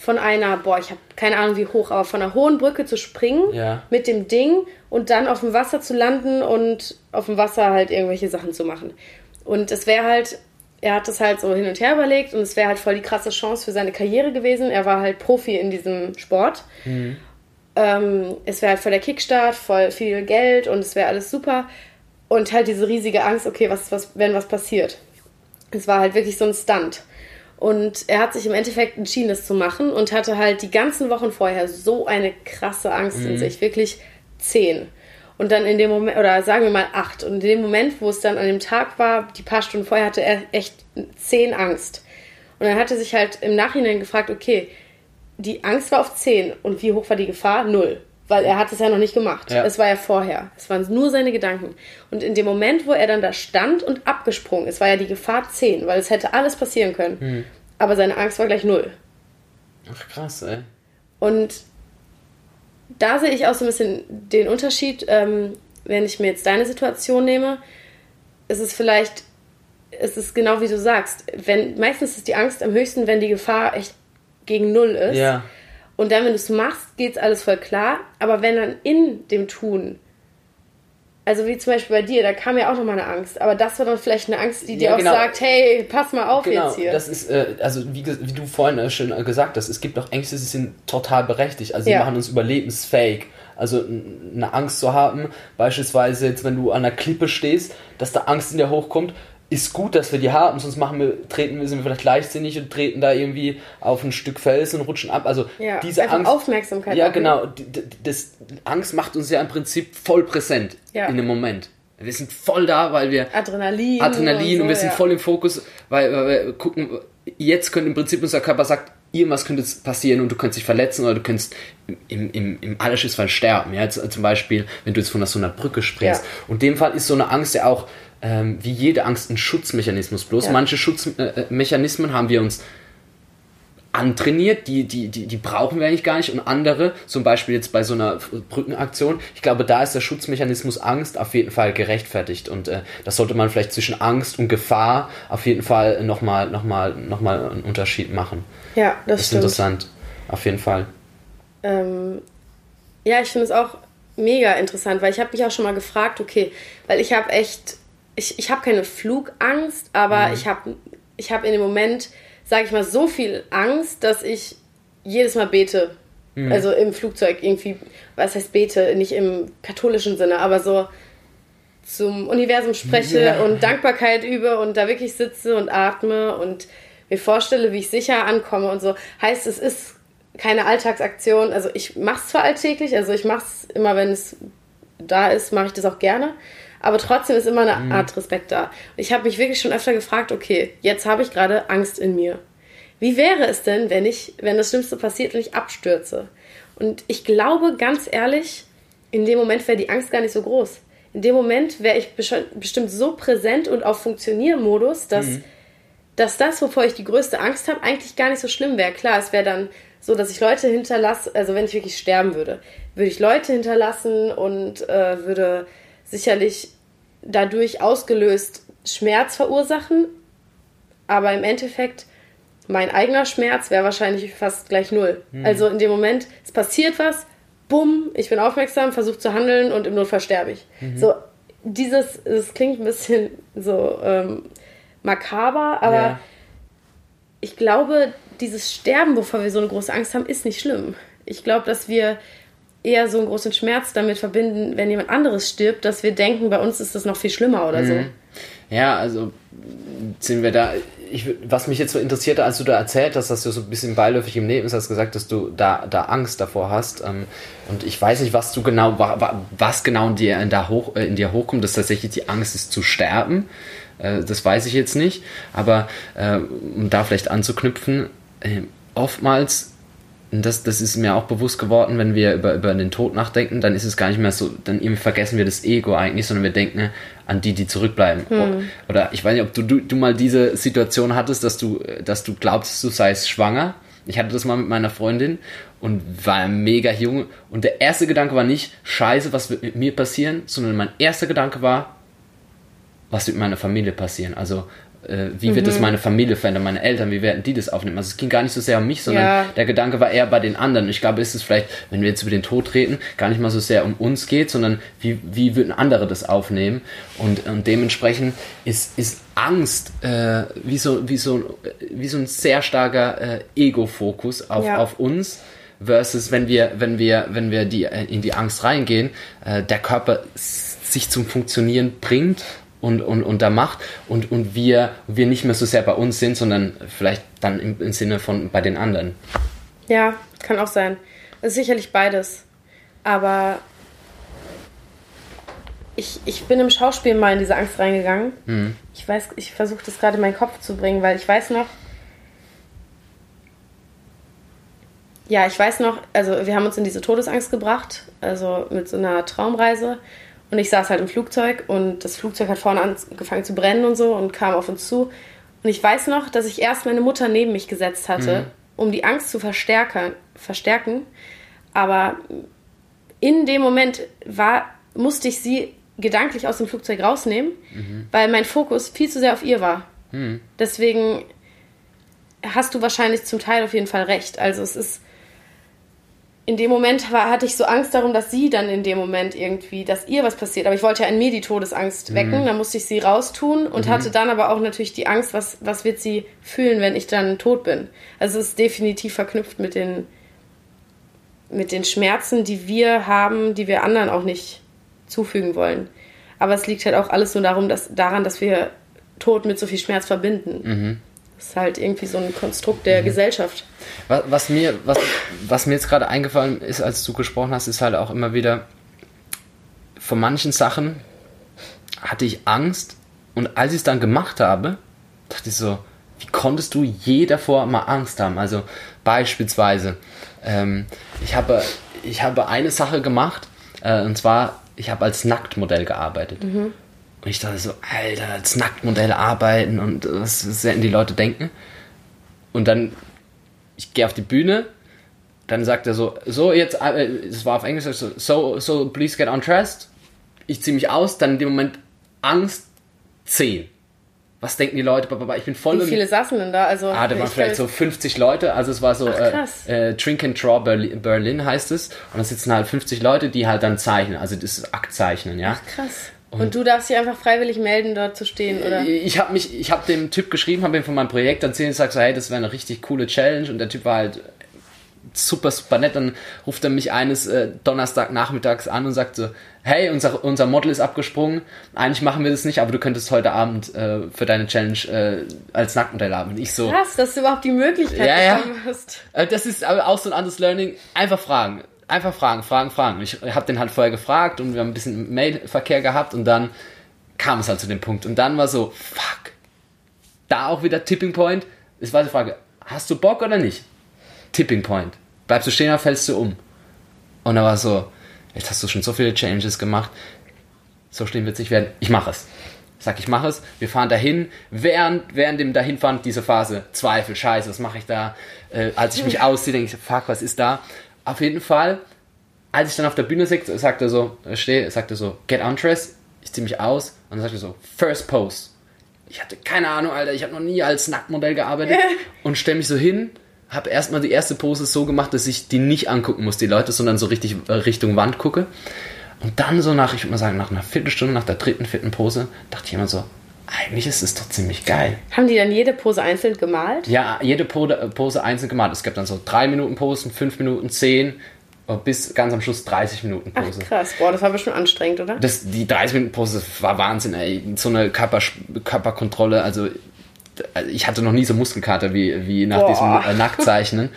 von einer, boah, ich habe keine Ahnung wie hoch, aber von einer hohen Brücke zu springen ja. mit dem Ding und dann auf dem Wasser zu landen und auf dem Wasser halt irgendwelche Sachen zu machen. Und es wäre halt er hat das halt so hin und her überlegt und es wäre halt voll die krasse Chance für seine Karriere gewesen. Er war halt Profi in diesem Sport. Mhm. Ähm, es wäre halt voll der Kickstart, voll viel Geld und es wäre alles super. Und halt diese riesige Angst, okay, was, was, wenn was passiert. Es war halt wirklich so ein Stunt. Und er hat sich im Endeffekt entschieden, das zu machen und hatte halt die ganzen Wochen vorher so eine krasse Angst mhm. in sich. Wirklich zehn. Und dann in dem Moment, oder sagen wir mal acht. Und in dem Moment, wo es dann an dem Tag war, die paar Stunden vorher, hatte er echt zehn Angst. Und dann hat er sich halt im Nachhinein gefragt, okay, die Angst war auf zehn und wie hoch war die Gefahr? Null. Weil er hat es ja noch nicht gemacht. Ja. Es war ja vorher. Es waren nur seine Gedanken. Und in dem Moment, wo er dann da stand und abgesprungen ist, war ja die Gefahr zehn, weil es hätte alles passieren können. Hm. Aber seine Angst war gleich null. Ach krass, ey. Und da sehe ich auch so ein bisschen den Unterschied, ähm, wenn ich mir jetzt deine Situation nehme. Ist es vielleicht es ist genau wie du sagst. Wenn, meistens ist die Angst am höchsten, wenn die Gefahr echt gegen Null ist. Ja. Und dann, wenn du es machst, geht es alles voll klar. Aber wenn dann in dem Tun, also wie zum Beispiel bei dir, da kam ja auch nochmal eine Angst. Aber das war dann vielleicht eine Angst, die dir Ja, auch genau. sagt, hey, pass mal auf Genau, jetzt hier. das ist, äh, also wie, wie du vorhin äh, schon äh, gesagt hast, es gibt auch Ängste, die sind total berechtigt. Also die Ja. machen uns überlebensfähig. Also eine Angst zu haben, beispielsweise jetzt, wenn du an einer Klippe stehst, dass da Angst in dir hochkommt, ist gut, dass wir die haben, sonst machen wir, treten wir, sind wir vielleicht leichtsinnig und treten da irgendwie auf ein Stück Felsen und rutschen ab. Also ja, diese Angst. Aufmerksamkeit. Ja, genau. Das, Angst macht uns ja im Prinzip voll präsent Ja. in dem Moment. Wir sind voll da, weil wir Adrenalin. Adrenalin und, so, wir sind ja. voll im Fokus, weil, weil wir gucken, jetzt könnte im Prinzip unser Körper sagt, irgendwas könnte passieren und du könntest dich verletzen oder du könntest im, im, im Allerschissfall sterben. Ja? Jetzt, zum Beispiel, wenn du jetzt von so einer Brücke springst. Und in dem Fall ist so eine Angst ja auch ähm, wie jede Angst ein Schutzmechanismus. Bloß Ja. manche Schutzmechanismen haben wir uns antrainiert, die, die, die, die brauchen wir eigentlich gar nicht und andere, zum Beispiel jetzt bei so einer Brückenaktion, ich glaube, da ist der Schutzmechanismus Angst auf jeden Fall gerechtfertigt und äh, das sollte man vielleicht zwischen Angst und Gefahr auf jeden Fall nochmal noch mal, noch mal einen Unterschied machen. Ja, das, Das ist stimmt. interessant, auf jeden Fall. Ähm, ja, ich finde es auch mega interessant, weil ich habe mich auch schon mal gefragt, okay, weil ich habe echt, ich, ich habe keine Flugangst, aber ich habe ich hab in dem Moment, sage ich mal, so viel Angst, dass ich jedes Mal bete. Also im Flugzeug irgendwie, was heißt bete, nicht im katholischen Sinne, aber so zum Universum spreche Ja. und Dankbarkeit übe und da wirklich sitze und atme und mir vorstelle, wie ich sicher ankomme und so. Heißt, es ist keine Alltagsaktion. Also ich mache es zwar alltäglich, also ich mache es immer, wenn es da ist, mache ich das auch gerne. Aber trotzdem ist immer eine Art Respekt da. Ich habe mich wirklich schon öfter gefragt, okay, jetzt habe ich gerade Angst in mir. Wie wäre es denn, wenn ich, wenn das Schlimmste passiert und ich abstürze? Und ich glaube, ganz ehrlich, in dem Moment wäre die Angst gar nicht so groß. In dem Moment wäre ich bestimmt so präsent und auf Funktioniermodus, dass, dass das, wovor ich die größte Angst habe, eigentlich gar nicht so schlimm wäre. Klar, es wäre dann so, dass ich Leute hinterlasse, also wenn ich wirklich sterben würde, würde ich Leute hinterlassen und äh, würde sicherlich dadurch ausgelöst Schmerz verursachen. Aber im Endeffekt, mein eigener Schmerz wäre wahrscheinlich fast gleich null. Also in dem Moment, es passiert was, bumm, ich bin aufmerksam, versuche zu handeln und im Notfall sterbe ich. So, dieses, es klingt ein bisschen so ähm, makaber, aber Ja. ich glaube, dieses Sterben, wovor wir so eine große Angst haben, ist nicht schlimm. Ich glaube, dass wir eher so einen großen Schmerz damit verbinden, wenn jemand anderes stirbt, dass wir denken, bei uns ist das noch viel schlimmer oder so. Ja, also sind wir da. Ich, was mich jetzt so interessierte, als du da erzählt hast, dass du so ein bisschen beiläufig im Leben hast gesagt, dass du da, da Angst davor hast. Ähm, und ich weiß nicht, was du genau, wa- wa- was genau in dir, in, da hoch, äh, in dir hochkommt, dass tatsächlich die Angst ist zu sterben. Äh, das weiß ich jetzt nicht. Aber äh, um da vielleicht anzuknüpfen, äh, oftmals das, das ist mir auch bewusst geworden, wenn wir über, über den Tod nachdenken, dann ist es gar nicht mehr so, dann irgendwie vergessen wir das Ego eigentlich, sondern wir denken ne, an die, die zurückbleiben. Oder ich weiß nicht, ob du, du, du mal diese Situation hattest, dass du, dass du glaubst, du seist schwanger. Ich hatte das mal mit meiner Freundin und war mega jung. Und der erste Gedanke war nicht, scheiße, was wird mit mir passieren, sondern mein erster Gedanke war, was wird mit meiner Familie passieren? Also, äh, wie wird das meine Familie verändern, meine Eltern, wie werden die das aufnehmen? Also, es ging gar nicht so sehr um mich, sondern Ja. der Gedanke war eher bei den anderen. Ich glaube, es ist vielleicht, wenn wir jetzt über den Tod reden, gar nicht mal so sehr um uns geht, sondern wie, wie würden andere das aufnehmen? Und, und dementsprechend ist, ist Angst äh, wie, so, wie, so, wie so ein sehr starker äh, Ego-Fokus auf, Ja. auf uns versus wenn wir, wenn wir, wenn wir die, äh, in die Angst reingehen, äh, der Körper sich zum Funktionieren bringt und, und, und da macht und, und wir, wir nicht mehr so sehr bei uns sind, sondern vielleicht dann im, im Sinne von bei den anderen. Ja, kann auch sein. Es ist sicherlich beides. Aber ich, ich bin im Schauspiel mal in diese Angst reingegangen. Ich weiß, ich versuche das gerade in meinen Kopf zu bringen, weil ich weiß noch. Ja, ich weiß noch, also wir haben uns in diese Todesangst gebracht, also mit so einer Traumreise. Und ich saß halt im Flugzeug und das Flugzeug hat vorne angefangen zu brennen und so und kam auf uns zu. Und ich weiß noch, dass ich erst meine Mutter neben mich gesetzt hatte, um die Angst zu verstärken, verstärken. Aber in dem Moment war, musste ich sie gedanklich aus dem Flugzeug rausnehmen, weil mein Fokus viel zu sehr auf ihr war. Deswegen hast du wahrscheinlich zum Teil auf jeden Fall recht. Also es ist in dem Moment war, hatte ich so Angst darum, dass sie dann in dem Moment irgendwie, dass ihr was passiert. Aber ich wollte ja in mir die Todesangst wecken, dann musste ich sie raustun und hatte dann aber auch natürlich die Angst, was, was wird sie fühlen, wenn ich dann tot bin. Also es ist definitiv verknüpft mit den, mit den Schmerzen, die wir haben, die wir anderen auch nicht zufügen wollen. Aber es liegt halt auch alles so darum, dass, daran, dass wir Tod mit so viel Schmerz verbinden. Das ist halt irgendwie so ein Konstrukt der Gesellschaft. Was, was, mir, was, was mir jetzt gerade eingefallen ist, als du gesprochen hast, ist halt auch immer wieder, von manchen Sachen hatte ich Angst und als ich es dann gemacht habe, dachte ich so, wie konntest du je davor mal Angst haben? Also beispielsweise, ähm, ich, habe, ich habe eine Sache gemacht, äh, und zwar, ich habe als Nacktmodell gearbeitet. Und ich dachte so, Alter, als Nacktmodell arbeiten und was werden die Leute denken? Und dann, ich gehe auf die Bühne, dann sagt er so, so jetzt, äh, es war auf Englisch, so, so, so please get undressed. Ich ziehe mich aus, dann in dem Moment Angst 10. Was denken die Leute? Ich bin voll Wie viele saßen denn da? Also, Ah, da waren ich vielleicht so 50 Leute, also es war so Ach, krass. äh, äh, Drink and Draw Berlin, Berlin heißt es. Und da sitzen halt 50 Leute, die halt dann zeichnen, also das ist Aktzeichnen, ja. Krass. Und, du darfst dich einfach freiwillig melden, dort zu stehen, oder? Ich habe mich, ich habe dem Typ geschrieben, habe ihm von meinem Projekt erzählt, sag so, hey, das wäre eine richtig coole Challenge und der Typ war halt super, super nett. Dann ruft er mich eines äh, Donnerstag nachmittags an und sagt so, hey, unser, unser Model ist abgesprungen. Eigentlich machen wir das nicht, aber du könntest heute Abend äh, für deine Challenge äh, als Nacktmodell haben. Und ich so, Krass, dass du überhaupt die Möglichkeit Ja, ja. hast. Äh, Das ist aber auch so ein anderes Learning. Einfach fragen. Einfach fragen, fragen, fragen. Ich habe den halt vorher gefragt und wir haben ein bisschen Mailverkehr gehabt und dann kam es halt zu dem Punkt. Und dann war so, fuck. Da auch wieder Tipping Point. Es war die Frage, hast du Bock oder nicht? Tipping Point. Bleibst du stehen oder fällst du um? Und da war so, jetzt hast du schon so viele Challenges gemacht. So schlimm wird es nicht werden. Ich mache es. Sag, ich mache es. Wir fahren dahin. Während, während dem Dahinfahren, diese Phase, Zweifel, Scheiße, was mache ich da? Äh, als ich mich ausziehe, denke ich, fuck, was ist da? Auf jeden Fall, als ich dann auf der Bühne sitze, sagt er so, stehe, sagt er so, get undressed. Ich ziehe mich aus und dann sagt er so, first pose. Ich hatte keine Ahnung, Alter, ich habe noch nie als Nacktmodell gearbeitet und stelle mich so hin, habe erstmal die erste Pose so gemacht, dass ich die nicht angucken muss, die Leute, sondern so richtig äh, Richtung Wand gucke. Und dann so nach, ich würde mal sagen, nach einer Viertelstunde, nach der dritten, vierten Pose, dachte ich immer so, eigentlich ist es doch ziemlich geil. Haben die dann jede Pose einzeln gemalt? Ja, jede Pose, Pose einzeln gemacht. Es gab dann so drei Minuten Posen, fünf Minuten, zehn, äh, bis ganz am Schluss 30 Minuten Ach, Pose. krass. Boah, das war bestimmt anstrengend, oder? Das, die 30 Minuten Pose war Wahnsinn, ey. So eine Körper, Körperkontrolle, also also ich hatte noch nie so Muskelkater wie, wie nach Boah. diesem äh, Nacktzeichnen.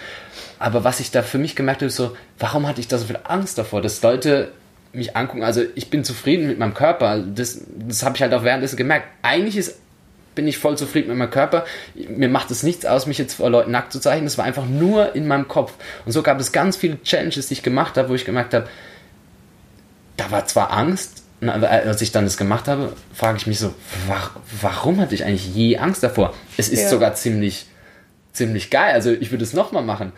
Aber was ich da für mich gemerkt habe, ist so, warum hatte ich da so viel Angst davor, dass Leute mich angucken? Also ich bin zufrieden mit meinem Körper. Das, das habe ich halt auch währenddessen gemerkt. Eigentlich ist, bin ich voll zufrieden mit meinem Körper. Mir macht es nichts aus, mich jetzt vor Leuten nackt zu zeichnen. Das war einfach nur in meinem Kopf. Und so gab es ganz viele Challenges, die ich gemacht habe, wo ich gemerkt habe, da war zwar Angst, und als ich dann das gemacht habe, frage ich mich so, wa warum hatte ich eigentlich je Angst davor? Es ist Ja. sogar ziemlich, ziemlich geil. Also ich würde es nochmal machen.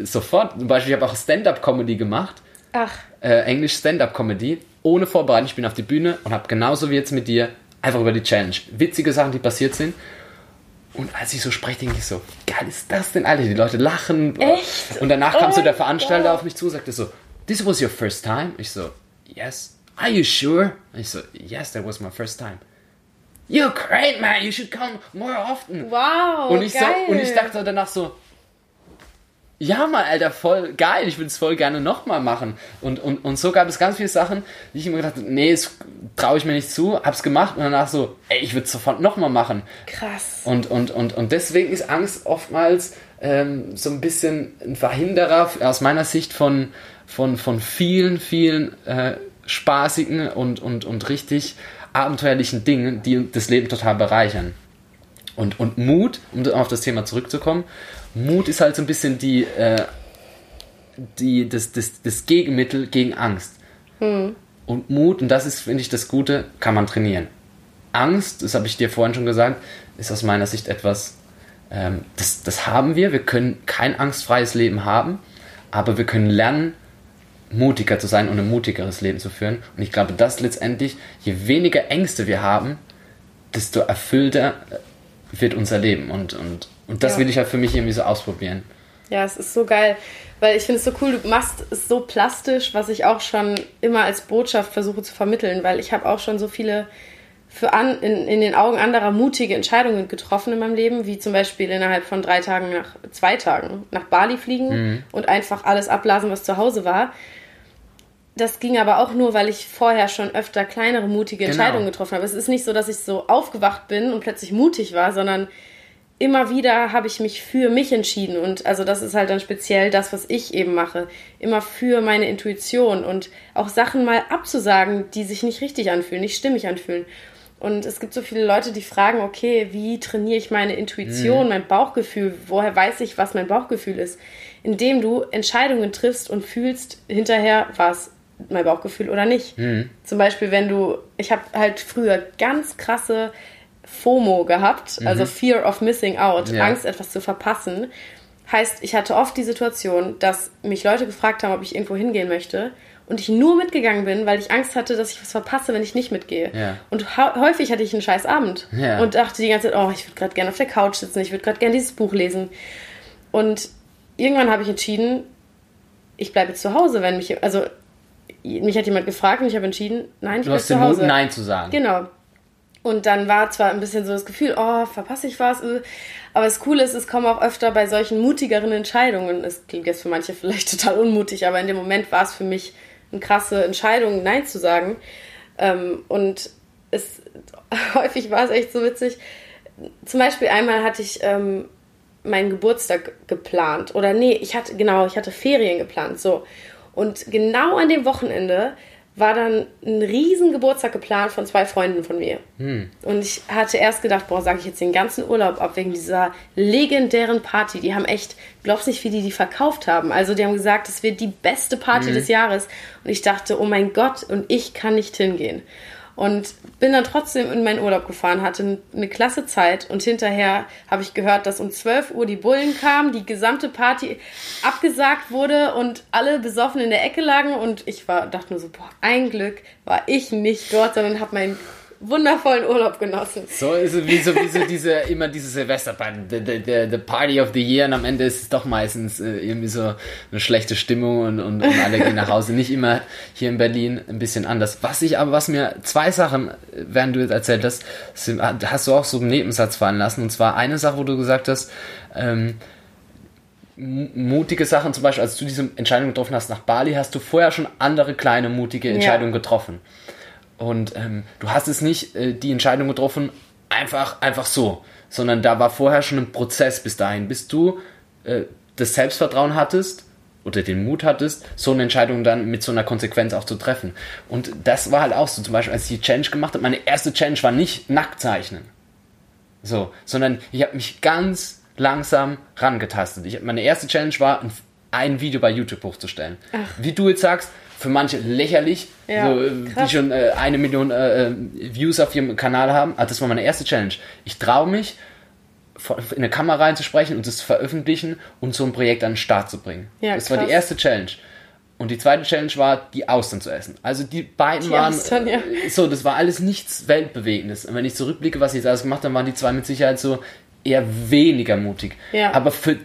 Sofort. Zum Beispiel, ich habe auch Stand-Up-Comedy gemacht. Ach, Äh, Englisch Stand-Up-Comedy. Ohne Vorbereitung. Ich bin auf die Bühne und habe genauso wie jetzt mit dir einfach über die Challenge. Witzige Sachen, die passiert sind. Und als ich so spreche, denke ich so, geil ist das denn, Alter? Die Leute lachen. Echt? Und danach kam Oh so der mein Veranstalter Gott. auf mich zu und sagte so, this was your first time? Ich so, yes. Are you sure? Ich so, yes, that was my first time. You're great, man. You should come more often. wow, Und ich, so, geil. und ich dachte danach so, ja, Mann, Alter, voll geil, ich würde es voll gerne nochmal machen. Und, und, und so gab es ganz viele Sachen, die ich immer gedacht habe, nee, das traue ich mir nicht zu, hab's gemacht und danach so, ey, ich würde es sofort nochmal machen. Krass. Und, und, und, und deswegen ist Angst oftmals ähm, so ein bisschen ein Verhinderer aus meiner Sicht von, von, von vielen, vielen äh, spaßigen und, und, und richtig abenteuerlichen Dingen, die das Leben total bereichern. Und, und Mut, um auf das Thema zurückzukommen, Mut ist halt so ein bisschen die, äh, die, das, das, das Gegenmittel gegen Angst. Und Mut, und das ist, finde ich, das Gute, kann man trainieren. Angst, das habe ich dir vorhin schon gesagt, ist aus meiner Sicht etwas, ähm, das, das haben wir. Wir können kein angstfreies Leben haben, aber wir können lernen, mutiger zu sein und ein mutigeres Leben zu führen. Und ich glaube, dass letztendlich, je weniger Ängste wir haben, desto erfüllter wird unser Leben. Und, und, und das Ja. will ich halt für mich irgendwie so ausprobieren. Ja, es ist so geil, weil ich finde es so cool, du machst es so plastisch, was ich auch schon immer als Botschaft versuche zu vermitteln, weil ich habe auch schon so viele für an, in, in den Augen anderer mutige Entscheidungen getroffen in meinem Leben, wie zum Beispiel innerhalb von drei Tagen nach zwei Tagen nach Bali fliegen und einfach alles abblasen, was zu Hause war. Das ging aber auch nur, weil ich vorher schon öfter kleinere mutige Genau. Entscheidungen getroffen habe. Es ist nicht so, dass ich so aufgewacht bin und plötzlich mutig war, sondern immer wieder habe ich mich für mich entschieden und also das ist halt dann speziell das, was ich eben mache. Immer für meine Intuition und auch Sachen mal abzusagen, die sich nicht richtig anfühlen, nicht stimmig anfühlen. Und es gibt so viele Leute, die fragen, okay, wie trainiere ich meine Intuition, mein Bauchgefühl? Woher weiß ich, was mein Bauchgefühl ist? Indem du Entscheidungen triffst und fühlst hinterher, war es mein Bauchgefühl oder nicht. Zum Beispiel, wenn du, ich habe halt früher ganz krasse FOMO gehabt, also Fear of Missing Out, Ja. Angst, etwas zu verpassen. Heißt, ich hatte oft die Situation, dass mich Leute gefragt haben, ob ich irgendwo hingehen möchte und ich nur mitgegangen bin, weil ich Angst hatte, dass ich was verpasse, wenn ich nicht mitgehe. Ja. Und häufig hatte ich einen scheiß Abend Ja. und dachte die ganze Zeit, oh, ich würde gerade gerne auf der Couch sitzen, ich würde gerade gerne dieses Buch lesen. Und irgendwann habe ich entschieden, ich bleibe zu Hause, wenn mich, also mich hat jemand gefragt und ich habe entschieden, nein, ich Du bleibe hast zu den Mut, Hause. Nein zu sagen. Genau. Und dann war zwar ein bisschen so das Gefühl, oh, verpasse ich was? äh, Aber das Coole ist, es kommen auch öfter bei solchen mutigeren Entscheidungen. Es klingt jetzt für manche vielleicht total unmutig, aber in dem Moment war es für mich eine krasse Entscheidung, Nein zu sagen. Ähm, und es häufig war es echt so witzig. Zum Beispiel einmal hatte ich ähm, meinen Geburtstag geplant. Oder nee, ich hatte, genau, ich hatte Ferien geplant. So. Und genau an dem Wochenende war dann ein riesen Geburtstag geplant von zwei Freunden von mir. Und ich hatte erst gedacht, boah, sage ich jetzt den ganzen Urlaub ab wegen dieser legendären Party. Die haben echt, glaubst nicht, wie die die verkauft haben. Also die haben gesagt, es wird die beste Party des Jahres. Und ich dachte, oh mein Gott, und ich kann nicht hingehen. Und bin dann trotzdem in meinen Urlaub gefahren, hatte eine klasse Zeit. Und hinterher habe ich gehört, dass um 12 Uhr die Bullen kamen, die gesamte Party abgesagt wurde und alle besoffen in der Ecke lagen. Und ich war, dachte nur so, boah, ein Glück war ich nicht dort, sondern habe meinen wundervollen Urlaub genossen. So ist es wie so, wie so diese, immer diese Silvesterparty, the, the, the, the Party of the Year und am Ende ist es doch meistens äh, irgendwie so eine schlechte Stimmung und, und, und alle gehen nach Hause. Nicht immer hier in Berlin ein bisschen anders. Was ich aber, was mir, zwei Sachen, äh, während du jetzt erzählt hast, sind, hast du auch so einen Nebensatz fallen lassen und zwar eine Sache, wo du gesagt hast, ähm, mu- mutige Sachen, zum Beispiel, als du diese Entscheidung getroffen hast nach Bali, hast du vorher schon andere kleine mutige Entscheidungen getroffen. Und ähm, du hast es nicht äh, die Entscheidung getroffen, einfach, einfach so, sondern da war vorher schon ein Prozess bis dahin, bis du äh, das Selbstvertrauen hattest oder den Mut hattest, so eine Entscheidung dann mit so einer Konsequenz auch zu treffen. Und das war halt auch so, zum Beispiel, als ich die Challenge gemacht habe, meine erste Challenge war nicht nackt zeichnen. So, sondern ich habe mich ganz langsam rangetastet. Ich, meine erste Challenge war, ein, ein Video bei YouTube hochzustellen. Wie du jetzt sagst, für manche lächerlich, Ja, so, äh, die krass. schon äh, eine Million äh, äh, Views auf ihrem Kanal haben. Ah, das war meine erste Challenge. Ich traue mich, in eine Kamera reinzusprechen und das zu veröffentlichen und so ein Projekt an den Start zu bringen. Ja, das war die krass. erste Challenge. Und die zweite Challenge war, die Austern zu essen. Also die beiden Die waren Austern, ja. äh, so, das war alles nichts Weltbewegendes. Und wenn ich zurückblicke, was ich jetzt alles gemacht habe, waren die zwei mit Sicherheit so eher weniger mutig. Ja. Aber für,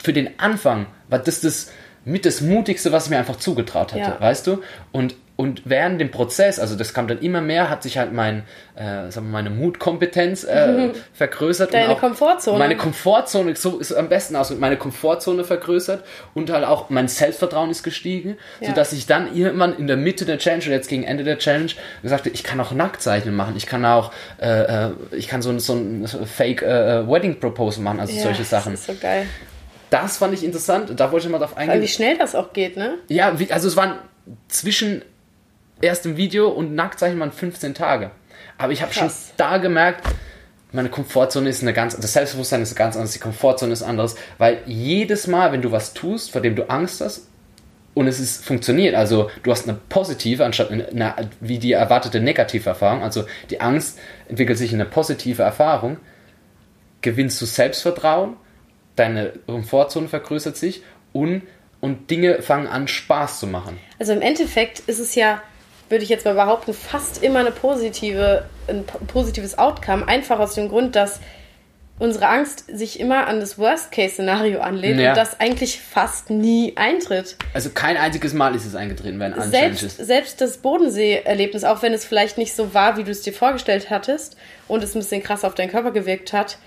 für den Anfang war das das mit das Mutigste, was ich mir einfach zugetraut hatte, Ja. weißt du? Und, und während dem Prozess, also das kam dann immer mehr, hat sich halt mein, äh, sagen wir, meine Mutkompetenz äh, vergrößert. Deine und auch Komfortzone. Meine Komfortzone, so ist am besten aus, meine Komfortzone vergrößert und halt auch mein Selbstvertrauen ist gestiegen, Ja. sodass ich dann irgendwann in der Mitte der Challenge oder jetzt gegen Ende der Challenge gesagt habe, ich kann auch Nacktzeichnen machen, ich kann auch, äh, äh, ich kann so, ein- so ein Fake äh, Wedding Proposal machen, also Ja, solche Sachen. Das ist so geil. Das fand ich interessant, da wollte ich mal drauf eingehen. wie schnell das auch geht, ne? Ja, wie, also es waren zwischen erstem Video und Nacktzeichen waren 15 Tage. Aber ich habe schon da gemerkt, meine Komfortzone ist eine ganz, das Selbstbewusstsein ist ganz anders, die Komfortzone ist anderes, weil jedes Mal, wenn du was tust, vor dem du Angst hast, und es ist funktioniert, also du hast eine positive anstatt eine, eine, wie die erwartete negative Erfahrung, also die Angst entwickelt sich in eine positive Erfahrung, gewinnst du Selbstvertrauen, deine Komfortzone vergrößert sich und, und Dinge fangen an Spaß zu machen. Also im Endeffekt ist es ja, würde ich jetzt mal behaupten, fast immer eine positive, ein positives Outcome, einfach aus dem Grund, dass unsere Angst sich immer an das Worst-Case-Szenario anlehnt ja. und das eigentlich fast nie eintritt. Also kein einziges Mal ist es eingetreten, wenn ein selbst, ist. Selbst das Bodensee-Erlebnis, auch wenn es vielleicht nicht so war, wie du es dir vorgestellt hattest und es ein bisschen krass auf deinen Körper gewirkt hat,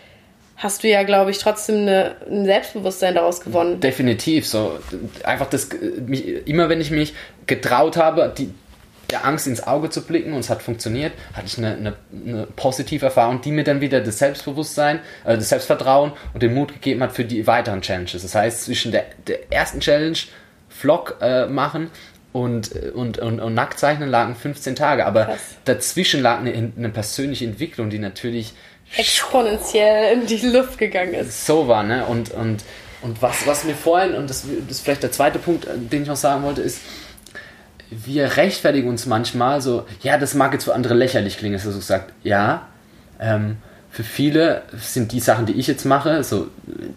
hast du ja, glaube ich, trotzdem eine, ein Selbstbewusstsein daraus gewonnen. Definitiv. So einfach das, mich, immer wenn ich mich getraut habe, die, der Angst ins Auge zu blicken und es hat funktioniert, hatte ich eine, eine, eine positive Erfahrung, die mir dann wieder das Selbstbewusstsein, äh, das Selbstvertrauen und den Mut gegeben hat für die weiteren Challenges. Das heißt, zwischen der, der ersten Challenge Vlog äh, machen und, und, und, und nackt zeichnen lagen 15 Tage, aber Krass. dazwischen lag eine, eine persönliche Entwicklung, die natürlich exponentiell in die Luft gegangen ist. So war, ne? Und, und, und was, was mir vorhin, und das, das ist vielleicht der zweite Punkt, äh, den ich noch sagen wollte, ist, wir rechtfertigen uns manchmal so, ja, das mag jetzt für andere lächerlich klingen, dass du so gesagt, ja, ähm, für viele sind die Sachen, die ich jetzt mache, so,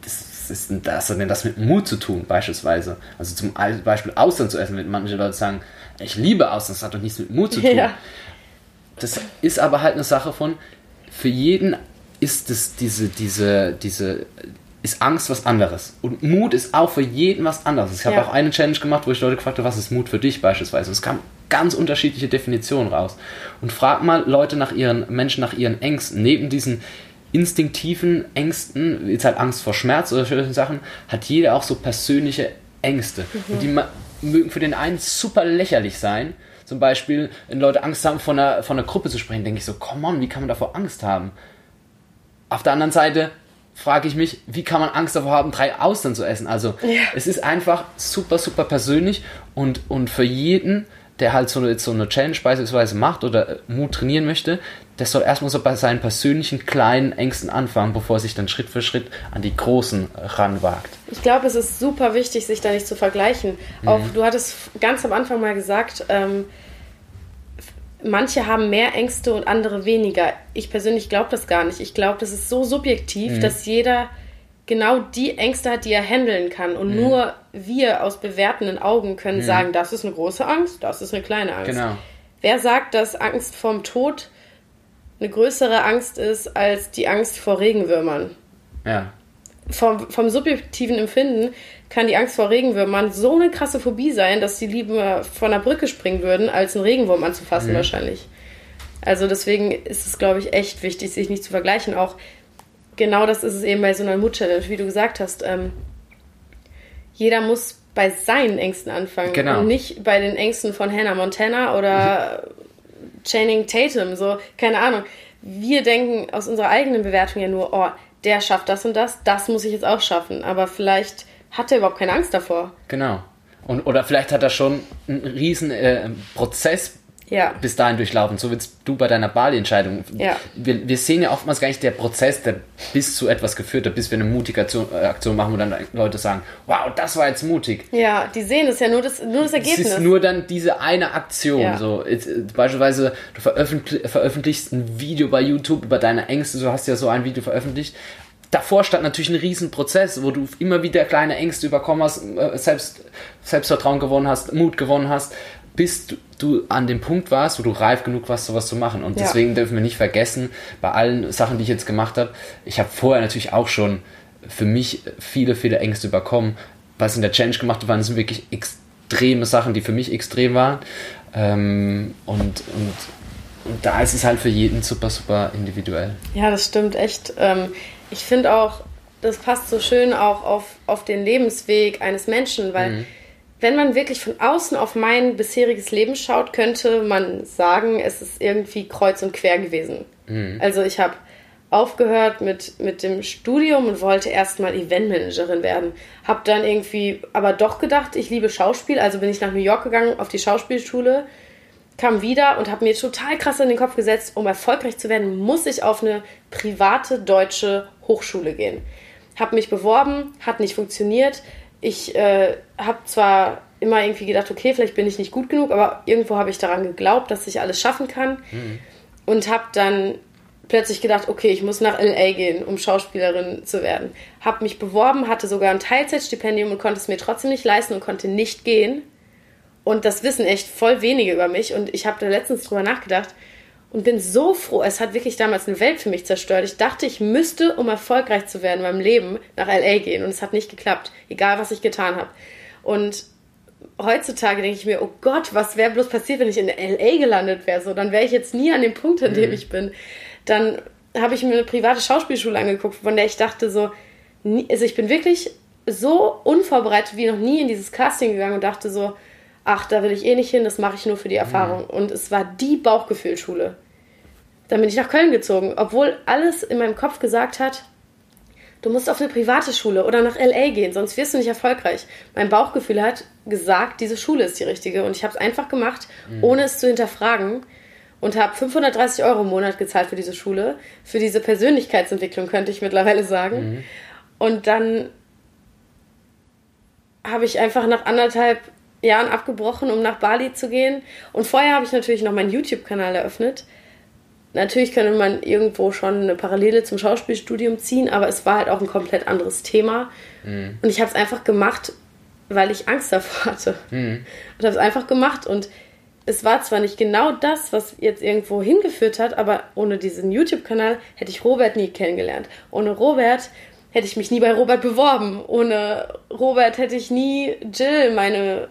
das, ist, das hat denn das mit Mut zu tun, beispielsweise. Also zum Beispiel Austern zu essen, wenn manche Leute sagen, ich liebe Austern, das hat doch nichts mit Mut zu tun. Ja. Das ist aber halt eine Sache von, für jeden ist es diese, diese, diese, ist Angst was anderes. Und Mut ist auch für jeden was anderes. Ich habe ja. auch eine Challenge gemacht, wo ich Leute gefragt habe, was ist Mut für dich beispielsweise. Und es kam ganz unterschiedliche Definitionen raus. Und frag mal Leute nach ihren, Menschen nach ihren Ängsten. Neben diesen instinktiven Ängsten, jetzt halt Angst vor Schmerz oder solchen Sachen, hat jeder auch so persönliche Ängste. Mhm. Und die mögen für den einen super lächerlich sein. Zum Beispiel, wenn Leute Angst haben, von einer, von einer Gruppe zu sprechen, denke ich so, come on, wie kann man davor Angst haben? Auf der anderen Seite frage ich mich, wie kann man Angst davor haben, drei Austern zu essen? Also ja. es ist einfach super, super persönlich und, und für jeden, der halt so eine, so eine Challenge beispielsweise macht oder Mut trainieren möchte, der soll erstmal so bei seinen persönlichen kleinen Ängsten anfangen, bevor er sich dann Schritt für Schritt an die großen ranwagt. Ich glaube, es ist super wichtig, sich da nicht zu vergleichen. Mhm. Auch du hattest ganz am Anfang mal gesagt, ähm, manche haben mehr Ängste und andere weniger. Ich persönlich glaube das gar nicht. Ich glaube, das ist so subjektiv, mhm. dass jeder genau die Ängste hat, die er handeln kann. Und mhm. nur wir aus bewertenden Augen können mhm. sagen, das ist eine große Angst, das ist eine kleine Angst. Genau. Wer sagt, dass Angst vorm Tod eine größere Angst ist als die Angst vor Regenwürmern? Ja. Vom, vom subjektiven Empfinden kann die Angst vor Regenwürmern so eine krasse Phobie sein, dass die lieber von der Brücke springen würden, als einen Regenwurm anzufassen mhm. wahrscheinlich. Also deswegen ist es, glaube ich, echt wichtig, sich nicht zu vergleichen. Auch genau das ist es eben bei so einer Mut-Challenge, wie du gesagt hast. Ähm, jeder muss bei seinen Ängsten anfangen genau. und nicht bei den Ängsten von Hannah Montana oder mhm. Channing Tatum. So, keine Ahnung. Wir denken aus unserer eigenen Bewertung ja nur, oh, der schafft das und das, das muss ich jetzt auch schaffen. Aber vielleicht hat er überhaupt keine Angst davor. Genau. Und, oder vielleicht hat er schon einen riesen äh, Prozess ja. bis dahin durchlaufen. So wie du bei deiner Bali-Entscheidung. Ja. Wir, wir sehen ja oftmals gar nicht der Prozess, der bis zu etwas geführt hat, bis wir eine mutige Aktion, äh, Aktion machen, wo dann Leute sagen, wow, das war jetzt mutig. Ja, die sehen es ja nur das, nur das Ergebnis. Es ist nur dann diese eine Aktion. Ja. So, jetzt, äh, beispielsweise, du veröffentlich, veröffentlichst ein Video bei YouTube über deine Ängste, du hast ja so ein Video veröffentlicht davor stand natürlich ein Riesenprozess, wo du immer wieder kleine Ängste überkommen hast, äh, Selbst, Selbstvertrauen gewonnen hast, Mut gewonnen hast, bis du, du, an dem Punkt warst, wo du reif genug warst, sowas zu machen. Und ja. deswegen dürfen wir nicht vergessen, bei allen Sachen, die ich jetzt gemacht habe, ich habe vorher natürlich auch schon für mich viele, viele Ängste überkommen. Was in der Challenge gemacht waren sind wirklich extreme Sachen, die für mich extrem waren. Ähm, und, und, und da ist es halt für jeden super, super individuell. Ja, das stimmt echt. Ähm, ich finde auch, das passt so schön auch auf, auf den Lebensweg eines Menschen, weil mhm. Wenn man wirklich von außen auf mein bisheriges Leben schaut, könnte man sagen, es ist irgendwie kreuz und quer gewesen. Mhm. Also ich habe aufgehört mit, mit dem Studium und wollte erstmal Eventmanagerin werden. Hab dann irgendwie aber doch gedacht, ich liebe Schauspiel, also bin ich nach New York gegangen auf die Schauspielschule kam wieder und habe mir total krass in den Kopf gesetzt, um erfolgreich zu werden, muss ich auf eine private deutsche Hochschule gehen. Habe mich beworben, hat nicht funktioniert. Ich äh, habe zwar immer irgendwie gedacht, okay, vielleicht bin ich nicht gut genug, aber irgendwo habe ich daran geglaubt, dass ich alles schaffen kann. Mhm. Und habe dann plötzlich gedacht, okay, ich muss nach LA gehen, um Schauspielerin zu werden. Hab mich beworben, hatte sogar ein Teilzeitstipendium und konnte es mir trotzdem nicht leisten und konnte nicht gehen. Und das wissen echt voll wenige über mich. Und ich habe da letztens drüber nachgedacht und bin so froh. Es hat wirklich damals eine Welt für mich zerstört. Ich dachte, ich müsste, um erfolgreich zu werden in meinem Leben, nach LA gehen. Und es hat nicht geklappt, egal was ich getan habe. Und heutzutage denke ich mir, oh Gott, was wäre bloß passiert, wenn ich in LA gelandet wäre? So, dann wäre ich jetzt nie an dem Punkt, an dem mhm. ich bin. Dann habe ich mir eine private Schauspielschule angeguckt, von der ich dachte so, also ich bin wirklich so unvorbereitet wie noch nie in dieses Casting gegangen und dachte so, ach, da will ich eh nicht hin, das mache ich nur für die Erfahrung. Mhm. Und es war die Bauchgefühlschule. Dann bin ich nach Köln gezogen, obwohl alles in meinem Kopf gesagt hat, du musst auf eine private Schule oder nach LA gehen, sonst wirst du nicht erfolgreich. Mein Bauchgefühl hat gesagt, diese Schule ist die richtige und ich habe es einfach gemacht, mhm. ohne es zu hinterfragen und habe 530 Euro im Monat gezahlt für diese Schule, für diese Persönlichkeitsentwicklung könnte ich mittlerweile sagen. Mhm. Und dann habe ich einfach nach anderthalb Jahren abgebrochen, um nach Bali zu gehen. Und vorher habe ich natürlich noch meinen YouTube-Kanal eröffnet Natürlich könnte man irgendwo schon eine Parallele zum Schauspielstudium ziehen, aber es war halt auch ein komplett anderes Thema. Mhm. Und ich habe es einfach gemacht, weil ich Angst davor hatte. Mhm. Und habe es einfach gemacht. Und es war zwar nicht genau das, was jetzt irgendwo hingeführt hat, aber ohne diesen YouTube-Kanal hätte ich Robert nie kennengelernt. Ohne Robert hätte ich mich nie bei Robert beworben. Ohne Robert hätte ich nie Jill, meine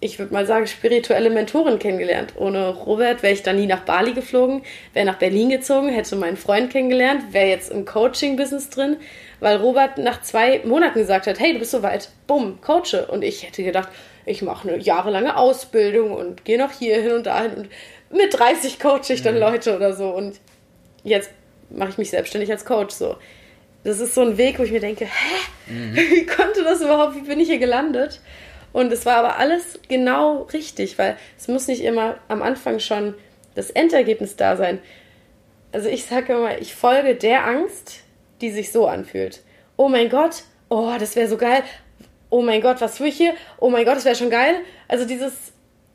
ich würde mal sagen, spirituelle Mentorin kennengelernt. Ohne Robert wäre ich dann nie nach Bali geflogen, wäre nach Berlin gezogen, hätte meinen Freund kennengelernt, wäre jetzt im Coaching-Business drin, weil Robert nach zwei Monaten gesagt hat, hey, du bist soweit, bumm, coache. Und ich hätte gedacht, ich mache eine jahrelange Ausbildung und gehe noch hier hin und dahin und mit 30 coache ich dann mhm. Leute oder so. Und jetzt mache ich mich selbstständig als Coach so. Das ist so ein Weg, wo ich mir denke, hä, mhm. wie konnte das überhaupt, wie bin ich hier gelandet? Und es war aber alles genau richtig, weil es muss nicht immer am Anfang schon das Endergebnis da sein. Also ich sage immer, ich folge der Angst, die sich so anfühlt. Oh mein Gott, oh, das wäre so geil. Oh mein Gott, was tue ich hier? Oh mein Gott, das wäre schon geil. Also dieses,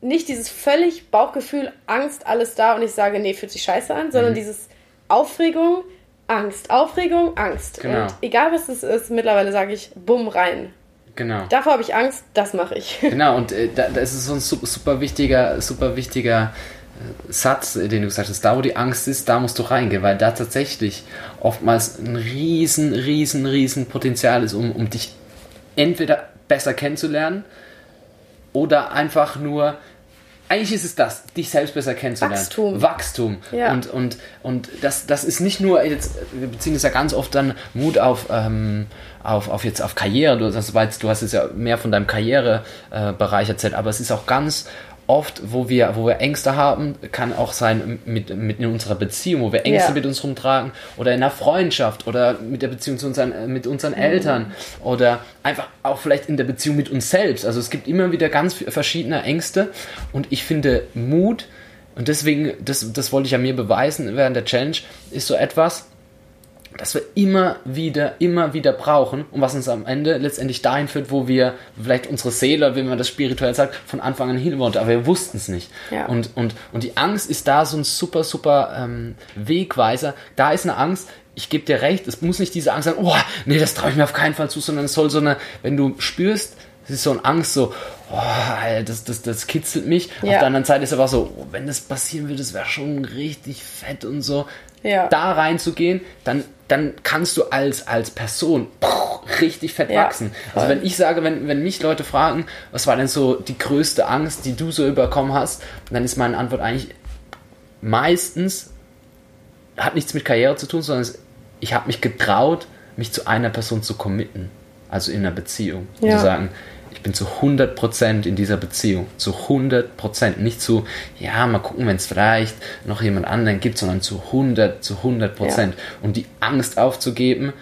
nicht dieses völlig Bauchgefühl, Angst, alles da und ich sage, nee, fühlt sich scheiße an, sondern mhm. dieses Aufregung, Angst, Aufregung, Angst. Genau. Und egal was es ist, mittlerweile sage ich, bumm, rein. Genau. Davor habe ich Angst, das mache ich. Genau, und äh, da, das ist so ein super, wichtiger, super wichtiger äh, Satz, den du gesagt hast, da wo die Angst ist, da musst du reingehen, weil da tatsächlich oftmals ein riesen, riesen, riesen Potenzial ist, um, um dich entweder besser kennenzulernen oder einfach nur eigentlich ist es das, dich selbst besser kennenzulernen. Wachstum. Wachstum. Ja. Und, und, und das, das ist nicht nur, jetzt, wir beziehen es ja ganz oft dann Mut auf, ähm, auf, auf jetzt auf Karriere. Du, das war jetzt, du hast jetzt ja mehr von deinem Karrierebereich äh, erzählt, aber es ist auch ganz oft, wo wir, wo wir Ängste haben, kann auch sein mit, mit in unserer Beziehung, wo wir Ängste ja. mit uns rumtragen oder in einer Freundschaft oder mit der Beziehung zu unseren, mit unseren mhm. Eltern oder einfach auch vielleicht in der Beziehung mit uns selbst. Also es gibt immer wieder ganz verschiedene Ängste und ich finde Mut und deswegen, das, das wollte ich ja mir beweisen während der Challenge, ist so etwas, das wir immer wieder, immer wieder brauchen und was uns am Ende letztendlich dahin führt, wo wir vielleicht unsere Seele, wenn man das spirituell sagt, von Anfang an hin wollte, aber wir wussten es nicht. Ja. Und, und, und die Angst ist da so ein super, super ähm, Wegweiser. Da ist eine Angst, ich gebe dir recht, es muss nicht diese Angst sein, oh, nee, das traue ich mir auf keinen Fall zu, sondern es soll so eine, wenn du spürst, es ist so eine Angst, so, oh, das, das, das kitzelt mich. Ja. Auf der anderen Seite ist aber so, oh, wenn das passieren würde, das wäre schon richtig fett und so. Ja. Da reinzugehen, dann dann kannst du als, als Person richtig fett ja, wachsen. Also wenn ich sage, wenn, wenn mich Leute fragen, was war denn so die größte Angst, die du so überkommen hast, dann ist meine Antwort eigentlich meistens, hat nichts mit Karriere zu tun, sondern ich habe mich getraut, mich zu einer Person zu committen. Also in einer Beziehung. Ja. zu sagen, ich bin zu 100% in dieser Beziehung. Zu 100%. Nicht zu, ja, mal gucken, wenn es vielleicht noch jemand anderen gibt, sondern zu 100, zu 100%. Ja. Und die Angst aufzugeben,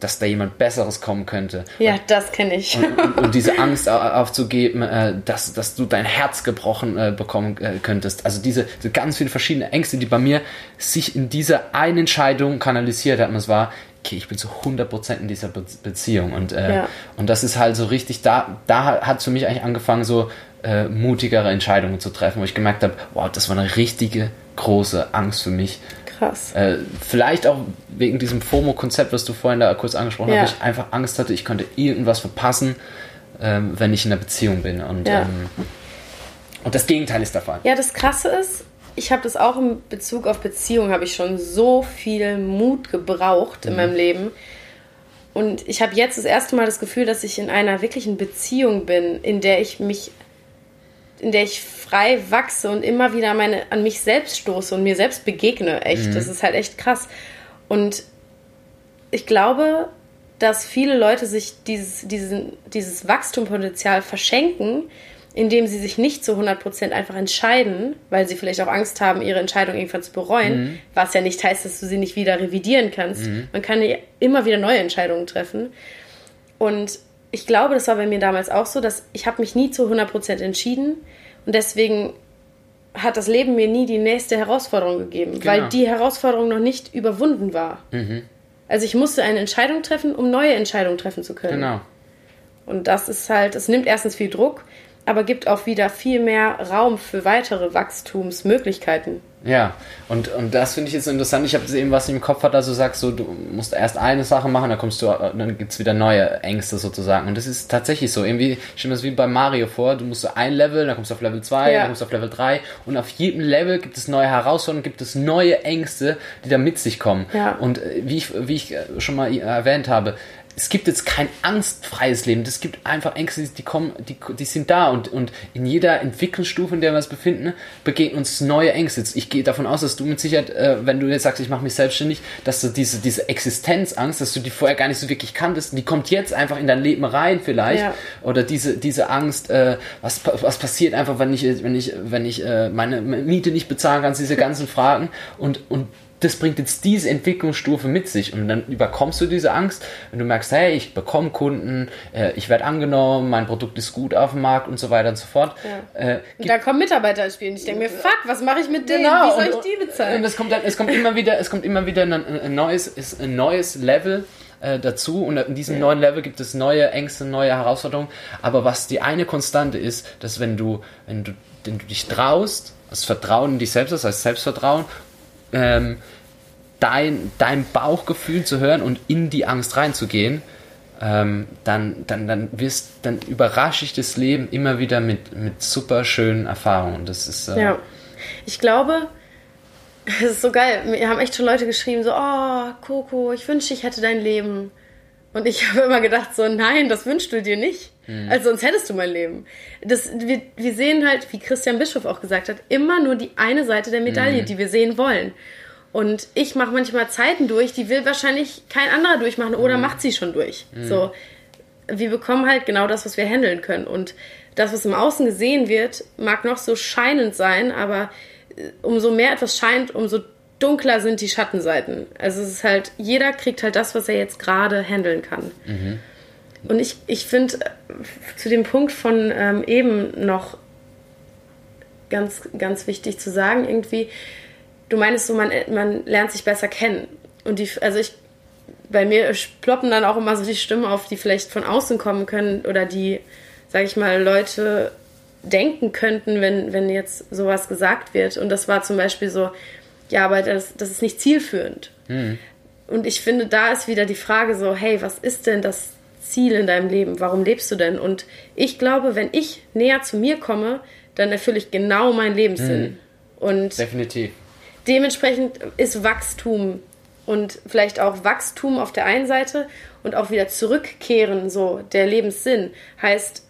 dass da jemand Besseres kommen könnte. Ja, und, das kenne ich. Und, und, und, diese Angst aufzugeben, äh, dass, dass du dein Herz gebrochen äh, bekommen äh, könntest. Also diese, diese ganz viele verschiedene Ängste, die bei mir sich in dieser einen Entscheidung kanalisiert haben. Es war, okay, ich bin zu 100% in dieser Be Beziehung. Und, äh, ja. und das ist halt so richtig, da, da hat es für mich eigentlich angefangen, so äh, mutigere Entscheidungen zu treffen, wo ich gemerkt habe, wow, das war eine richtige große Angst für mich. Krass. Äh, vielleicht auch wegen diesem FOMO-Konzept, was du vorhin da kurz angesprochen Ja. hast, ich einfach Angst hatte, ich könnte irgendwas verpassen, ähm, wenn ich in einer Beziehung bin. Und, Ja. ähm, und das Gegenteil ist der Fall. Ja, das Krasse ist, ich habe das auch in Bezug auf Beziehungen, habe ich schon so viel Mut gebraucht in Mhm. meinem Leben. Und ich habe jetzt das erste Mal das Gefühl, dass ich in einer wirklichen Beziehung bin, in der ich mich, in der ich frei wachse und immer wieder meine, an mich selbst stoße und mir selbst begegne. Echt, das ist halt echt krass. Und ich glaube, dass viele Leute sich dieses, diesen, dieses Wachstumspotenzial verschenken, indem sie sich nicht zu 100% einfach entscheiden, weil sie vielleicht auch Angst haben, ihre Entscheidung irgendwann zu bereuen, was ja nicht heißt, dass du sie nicht wieder revidieren kannst. Man kann ja immer wieder neue Entscheidungen treffen. Und ich glaube, das war bei mir damals auch so, dass ich habe mich nie zu 100% entschieden und deswegen hat das Leben mir nie die nächste Herausforderung gegeben, weil Genau. die Herausforderung noch nicht überwunden war. Also ich musste eine Entscheidung treffen, um neue Entscheidungen treffen zu können. Genau. Und das ist halt, es nimmt erstens viel Druck, aber gibt auch wieder viel mehr Raum für weitere Wachstumsmöglichkeiten. Ja, und, und das finde ich jetzt interessant. Ich habe eben was im Kopf hat, also du sagst so, du musst erst eine Sache machen, dann kommst du, dann gibt's wieder neue Ängste sozusagen. Und das ist tatsächlich so. Irgendwie stell mir das wie bei Mario vor, du musst so ein Level, dann kommst du auf Level 2, Ja. dann kommst du auf Level 3 und auf jedem Level gibt es neue Herausforderungen, gibt es neue Ängste, die da mit sich kommen. Ja. Und äh, wie ich, wie ich äh, schon mal erwähnt habe, es gibt jetzt kein angstfreies Leben. Es gibt einfach Ängste, die kommen, die, die sind da und, und in jeder Entwicklungsstufe, in der wir uns befinden, begegnen uns neue Ängste. Ich gehe davon aus, dass du mit Sicherheit, äh, wenn du jetzt sagst, ich mache mich selbstständig, dass du diese, diese Existenzangst, dass du die vorher gar nicht so wirklich kanntest, die kommt jetzt einfach in dein Leben rein vielleicht. Ja. Oder diese, diese Angst, äh, was, was passiert einfach, wenn ich, wenn ich, wenn ich äh, meine Miete nicht bezahlen kann, diese ganzen Fragen und, und das bringt jetzt diese Entwicklungsstufe mit sich und dann überkommst du diese Angst, wenn du merkst, hey, ich bekomme Kunden, äh, ich werde angenommen, mein Produkt ist gut auf dem Markt und so weiter und so fort. Äh, Und da kommen Mitarbeiter ins Spiel und ich denke mir, fuck, was mache ich mit denen? Genau, Wie soll und- ich die bezahlen? Und es kommt, dann, es kommt immer wieder, es kommt immer wieder ein, ein neues, ist ein neues Level äh, dazu und in diesem neuen Level gibt es neue Ängste, neue Herausforderungen. Aber was die eine Konstante ist, dass wenn du, wenn du, wenn du dich traust, das Vertrauen in dich selbst, das heißt Selbstvertrauen, ähm, dein, dein Bauchgefühl zu hören und in die Angst reinzugehen, ähm, dann, dann, dann wirst, dann überrasche ich das Leben immer wieder mit, mit super schönen Erfahrungen. Das ist äh, Ja. Ich glaube, es ist so geil. Mir haben echt schon Leute geschrieben, so, oh, Coco, ich wünschte, ich hätte dein Leben. Und ich habe immer gedacht, so, nein, das wünschst du dir nicht. Also sonst hättest du mein Leben. Das, wir, wir sehen halt, wie Christian Bischof auch gesagt hat, immer nur die eine Seite der Medaille, die wir sehen wollen. Und ich mache manchmal Zeiten durch, die will wahrscheinlich kein anderer durchmachen oder macht sie schon durch. So, wir bekommen halt genau das, was wir handeln können. Und das, was im Außen gesehen wird, mag noch so scheinend sein, aber äh, umso mehr etwas scheint, umso dunkler sind die Schattenseiten. Also es ist halt, jeder kriegt halt das, was er jetzt gerade handeln kann. Und ich, ich finde äh, zu dem Punkt von ähm, eben noch ganz, ganz wichtig zu sagen, irgendwie, du meinst so, man, man lernt sich besser kennen. Und die, also ich, bei mir ploppen dann auch immer so die Stimmen auf, die vielleicht von außen kommen können oder die, sag ich mal, Leute denken könnten, wenn, wenn jetzt sowas gesagt wird. Und das war zum Beispiel so, ja, aber das, das ist nicht zielführend. Und ich finde, da ist wieder die Frage so, hey, was ist denn das Ziel in deinem Leben? Warum lebst du denn? Und ich glaube, wenn ich näher zu mir komme, dann erfülle ich genau meinen Lebenssinn. Und definitiv. Dementsprechend ist Wachstum und vielleicht auch Wachstum auf der einen Seite und auch wieder zurückkehren, so der Lebenssinn, heißt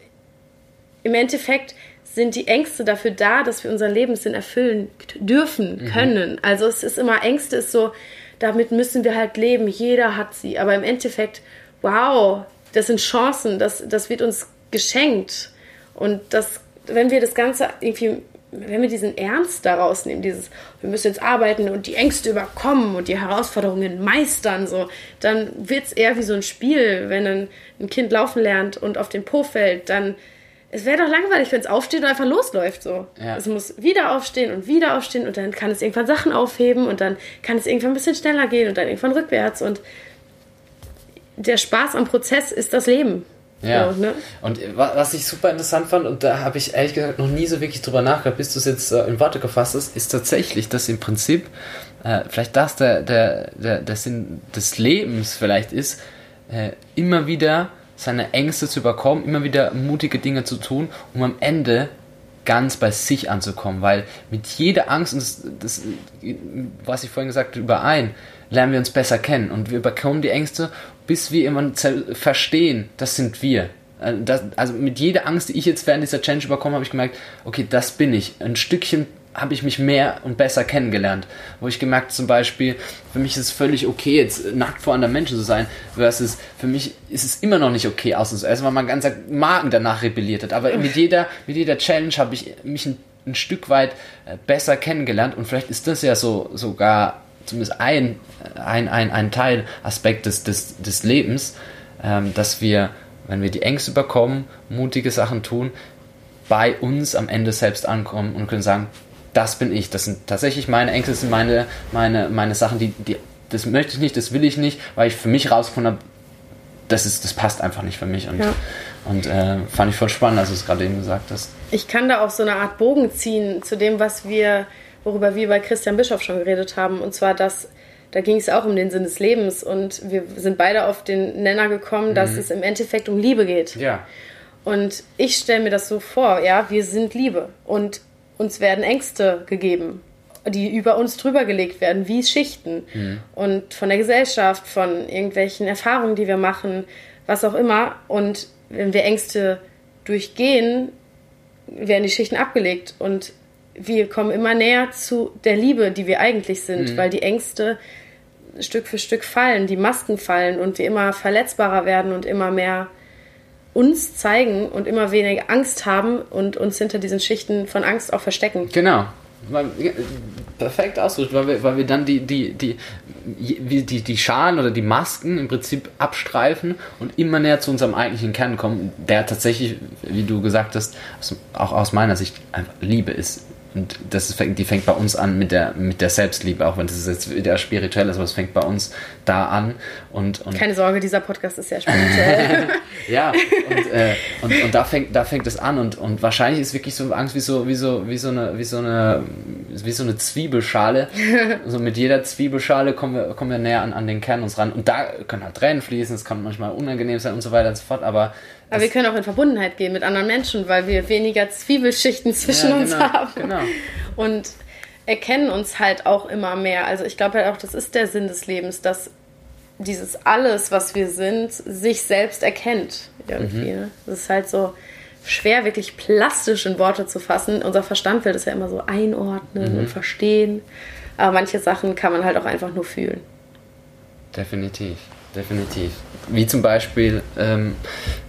im Endeffekt sind die Ängste dafür da, dass wir unseren Lebenssinn erfüllen dürfen, können. Also es ist immer, Ängste ist so, damit müssen wir halt leben, jeder hat sie. Aber im Endeffekt, wow, das sind Chancen, das, das wird uns geschenkt. Und das, wenn wir das Ganze irgendwie, wenn wir diesen Ernst daraus nehmen, dieses, wir müssen jetzt arbeiten und die Ängste überkommen und die Herausforderungen meistern, so, dann wird es eher wie so ein Spiel, wenn ein, ein Kind laufen lernt und auf den Po fällt, dann es wäre doch langweilig, wenn es aufsteht und einfach losläuft so. Ja. Es muss wieder aufstehen und wieder aufstehen und dann kann es irgendwann Sachen aufheben und dann kann es irgendwann ein bisschen schneller gehen und dann irgendwann rückwärts und der Spaß am Prozess ist das Leben. Ja. So, ne? Und wa- was ich super interessant fand, und da habe ich ehrlich gesagt noch nie so wirklich drüber nachgedacht, bis du es jetzt äh, in Worte gefasst hast, ist tatsächlich, dass im Prinzip äh, vielleicht das der, der, der, der Sinn des Lebens vielleicht ist, äh, immer wieder seine Ängste zu überkommen, immer wieder mutige Dinge zu tun, um am Ende ganz bei sich anzukommen, weil mit jeder Angst, und das, das was ich vorhin gesagt habe, überein, lernen wir uns besser kennen und wir überkommen die Ängste, bis wir immer zer- verstehen, das sind wir. Äh, Das, also mit jeder Angst, die ich jetzt während dieser Challenge überkommen habe, ich gemerkt, okay, das bin ich. Ein Stückchen habe ich mich mehr und besser kennengelernt. Wo ich gemerkt zum Beispiel, für mich ist es völlig okay, jetzt nackt vor anderen Menschen zu sein, versus für mich ist es immer noch nicht okay, außen zu essen, weil mein ganzer Magen danach rebelliert hat. Aber mit jeder, mit jeder Challenge habe ich mich ein, ein Stück weit äh, besser kennengelernt und vielleicht ist das ja so sogar zumindest ein, ein, ein, ein Teilaspekt des, des, des Lebens, ähm, dass wir, wenn wir die Ängste bekommen, mutige Sachen tun, bei uns am Ende selbst ankommen und können sagen, das bin ich, das sind tatsächlich meine Ängste, das sind meine, meine, meine Sachen, die, die, das möchte ich nicht, das will ich nicht, weil ich für mich rausgefunden habe, das, ist, das passt einfach nicht für mich. Und, Ja. und äh, fand ich voll spannend, als du es gerade eben gesagt hast. Ich kann da auch so eine Art Bogen ziehen zu dem, was wir, worüber wir bei Christian Bischof schon geredet haben. Und zwar, dass da ging es auch um den Sinn des Lebens und wir sind beide auf den Nenner gekommen, dass es im Endeffekt um Liebe geht. Ja. Und ich stelle mir das so vor, ja, wir sind Liebe und uns werden Ängste gegeben, die über uns drüber gelegt werden, wie Schichten. Und von der Gesellschaft, von irgendwelchen Erfahrungen, die wir machen, was auch immer. Und wenn wir Ängste durchgehen, werden die Schichten abgelegt und wir kommen immer näher zu der Liebe, die wir eigentlich sind, weil die Ängste Stück für Stück fallen, die Masken fallen und wir immer verletzbarer werden und immer mehr uns zeigen und immer weniger Angst haben und uns hinter diesen Schichten von Angst auch verstecken. Genau. Perfekt ausgedrückt, weil wir, weil wir dann die, die, die, die, die, Schalen oder die Masken im Prinzip abstreifen und immer näher zu unserem eigentlichen Kern kommen, der tatsächlich, wie du gesagt hast, auch aus meiner Sicht einfach Liebe ist. Und das ist, die fängt bei uns an mit der, mit der Selbstliebe, auch wenn das jetzt wieder spirituell ist, aber es fängt bei uns da an. Und, und Keine Sorge, dieser Podcast ist sehr spirituell. ja, und, äh, und, und da fängt, da fängt es an und, und wahrscheinlich ist wirklich so Angst wie so, wie so, wie so eine, wie so eine, wie so eine Zwiebelschale. Also mit jeder Zwiebelschale kommen wir, kommen wir näher an, an den Kern uns ran. Und da können halt Tränen fließen, es kann manchmal unangenehm sein und so weiter und so fort, aber Aber wir können auch in Verbundenheit gehen mit anderen Menschen, weil wir weniger Zwiebelschichten zwischen Ja, uns genau, haben. genau. Und erkennen uns halt auch immer mehr. Also ich glaube halt auch, das ist der Sinn des Lebens, dass dieses alles, was wir sind, sich selbst erkennt. Irgendwie. Mhm. Ne? Das ist halt so schwer, wirklich plastisch in Worte zu fassen. Unser Verstand will das ja immer so einordnen Mhm. und verstehen. Aber manche Sachen kann man halt auch einfach nur fühlen. Definitiv, definitiv. Wie zum Beispiel, ähm,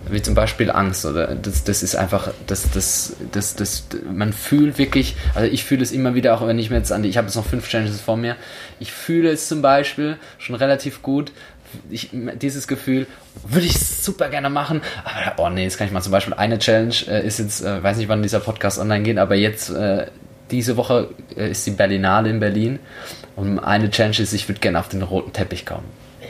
wie zum Beispiel Angst oder das, das ist einfach, das, das, das, das, man fühlt wirklich, also ich fühle es immer wieder, auch wenn ich mir jetzt an die, ich habe jetzt noch fünf Challenges vor mir, ich fühle es zum Beispiel schon relativ gut, ich, dieses Gefühl würde ich super gerne machen, aber oh nee, das kann ich mal zum Beispiel eine Challenge äh, ist jetzt, äh, weiß nicht wann dieser Podcast online geht, aber jetzt äh, diese Woche äh, ist die Berlinale in Berlin und eine Challenge ist, ich würde gerne auf den roten Teppich kommen.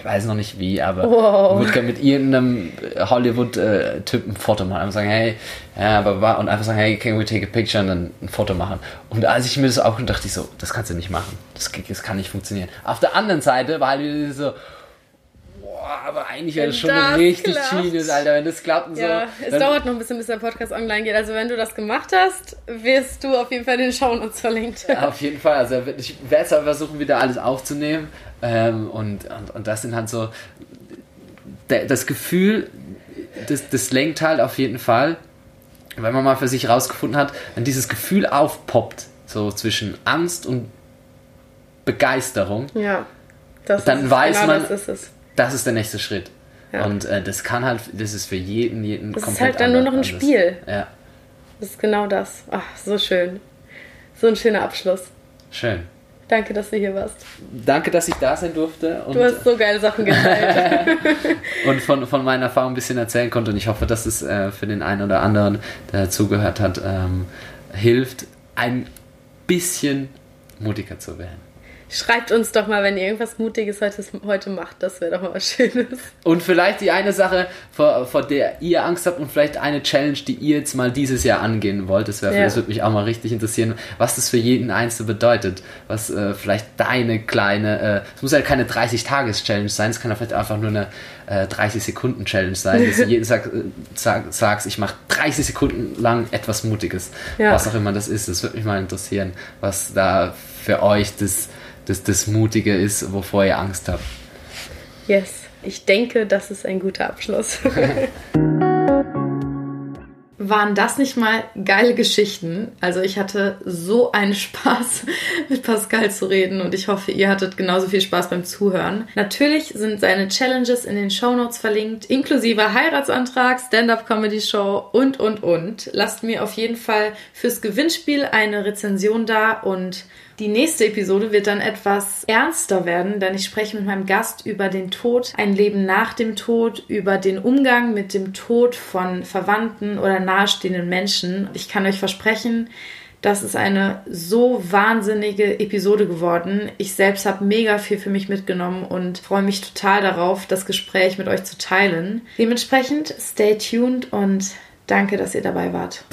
Weiß noch nicht wie, aber Wow. ich würde gerne mit irgendeinem Hollywood-Typen ein Foto machen. Einfach sagen, hey, ja, wa- und einfach sagen, hey, can we take a picture und dann ein Foto machen. Und als ich mir das auch dachte, ich so, das kannst du nicht machen. Das, das kann nicht funktionieren. Auf der anderen Seite war halt wieder so, aber eigentlich wäre Wenn das schon das richtig klappt. Genius, Alter, wenn das klappt und so. Ja, es dann- dauert noch ein bisschen, bis der Podcast online geht. Also wenn du das gemacht hast, wirst du auf jeden Fall den Shownotes verlinkt. Auf jeden Fall. Also ich werde es aber versuchen, wieder alles aufzunehmen. Ähm, und, und, und das sind halt so. Das Gefühl, das, das lenkt halt auf jeden Fall, wenn man mal für sich rausgefunden hat, wenn dieses Gefühl aufpoppt, so zwischen Angst und Begeisterung, Ja, das Dann ist, weiß genau man- das ist das ist der nächste Schritt. Ja. Und äh, das kann halt, das ist für jeden, jeden Das ist komplett halt dann nur noch ein anders. Spiel. Ja, Das ist genau das. Ach, so schön. So ein schöner Abschluss. schön. Danke, dass du hier warst. Danke, dass ich da sein durfte. Und Du hast so geile Sachen geteilt. und von, von meiner Erfahrung ein bisschen erzählen konnte. Und ich hoffe, dass es äh, für den einen oder anderen, der zugehört hat, ähm, hilft, ein bisschen mutiger zu werden. Schreibt uns doch mal, wenn ihr irgendwas Mutiges heute, heute macht. Das wäre doch mal was Schönes. Und vielleicht die eine Sache, vor, vor der ihr Angst habt und vielleicht eine Challenge, die ihr jetzt mal dieses Jahr angehen wollt. Das, wär, ja. das würde mich auch mal richtig interessieren, was das für jeden Einzelnen bedeutet. Was äh, vielleicht deine kleine, äh, es muss ja keine 30-Tages-Challenge sein, es kann ja vielleicht einfach nur eine äh, 30-Sekunden-Challenge sein, dass du jeden Tag äh, sag, sagst, ich mache 30 Sekunden lang etwas Mutiges. Ja. Was auch immer das ist. Das würde mich mal interessieren, was da für euch das das, das Mutige ist, wovor ihr Angst habt. Yes, ich denke, das ist ein guter Abschluss. Waren das nicht mal geile Geschichten? Also ich hatte so einen Spaß mit Pascal zu reden und ich hoffe, ihr hattet genauso viel Spaß beim Zuhören. Natürlich sind seine Challenges in den Show Notes verlinkt, inklusive Heiratsantrag, Stand-up-Comedy-Show und, und, und. Lasst mir auf jeden Fall fürs Gewinnspiel eine Rezension da und die nächste Episode wird dann etwas ernster werden, denn ich spreche mit meinem Gast über den Tod, ein Leben nach dem Tod, über den Umgang mit dem Tod von Verwandten oder nahestehenden Menschen. Ich kann euch versprechen, das ist eine so wahnsinnige Episode geworden. Ich selbst habe mega viel für mich mitgenommen und freue mich total darauf, das Gespräch mit euch zu teilen. Dementsprechend, stay tuned und danke, dass ihr dabei wart.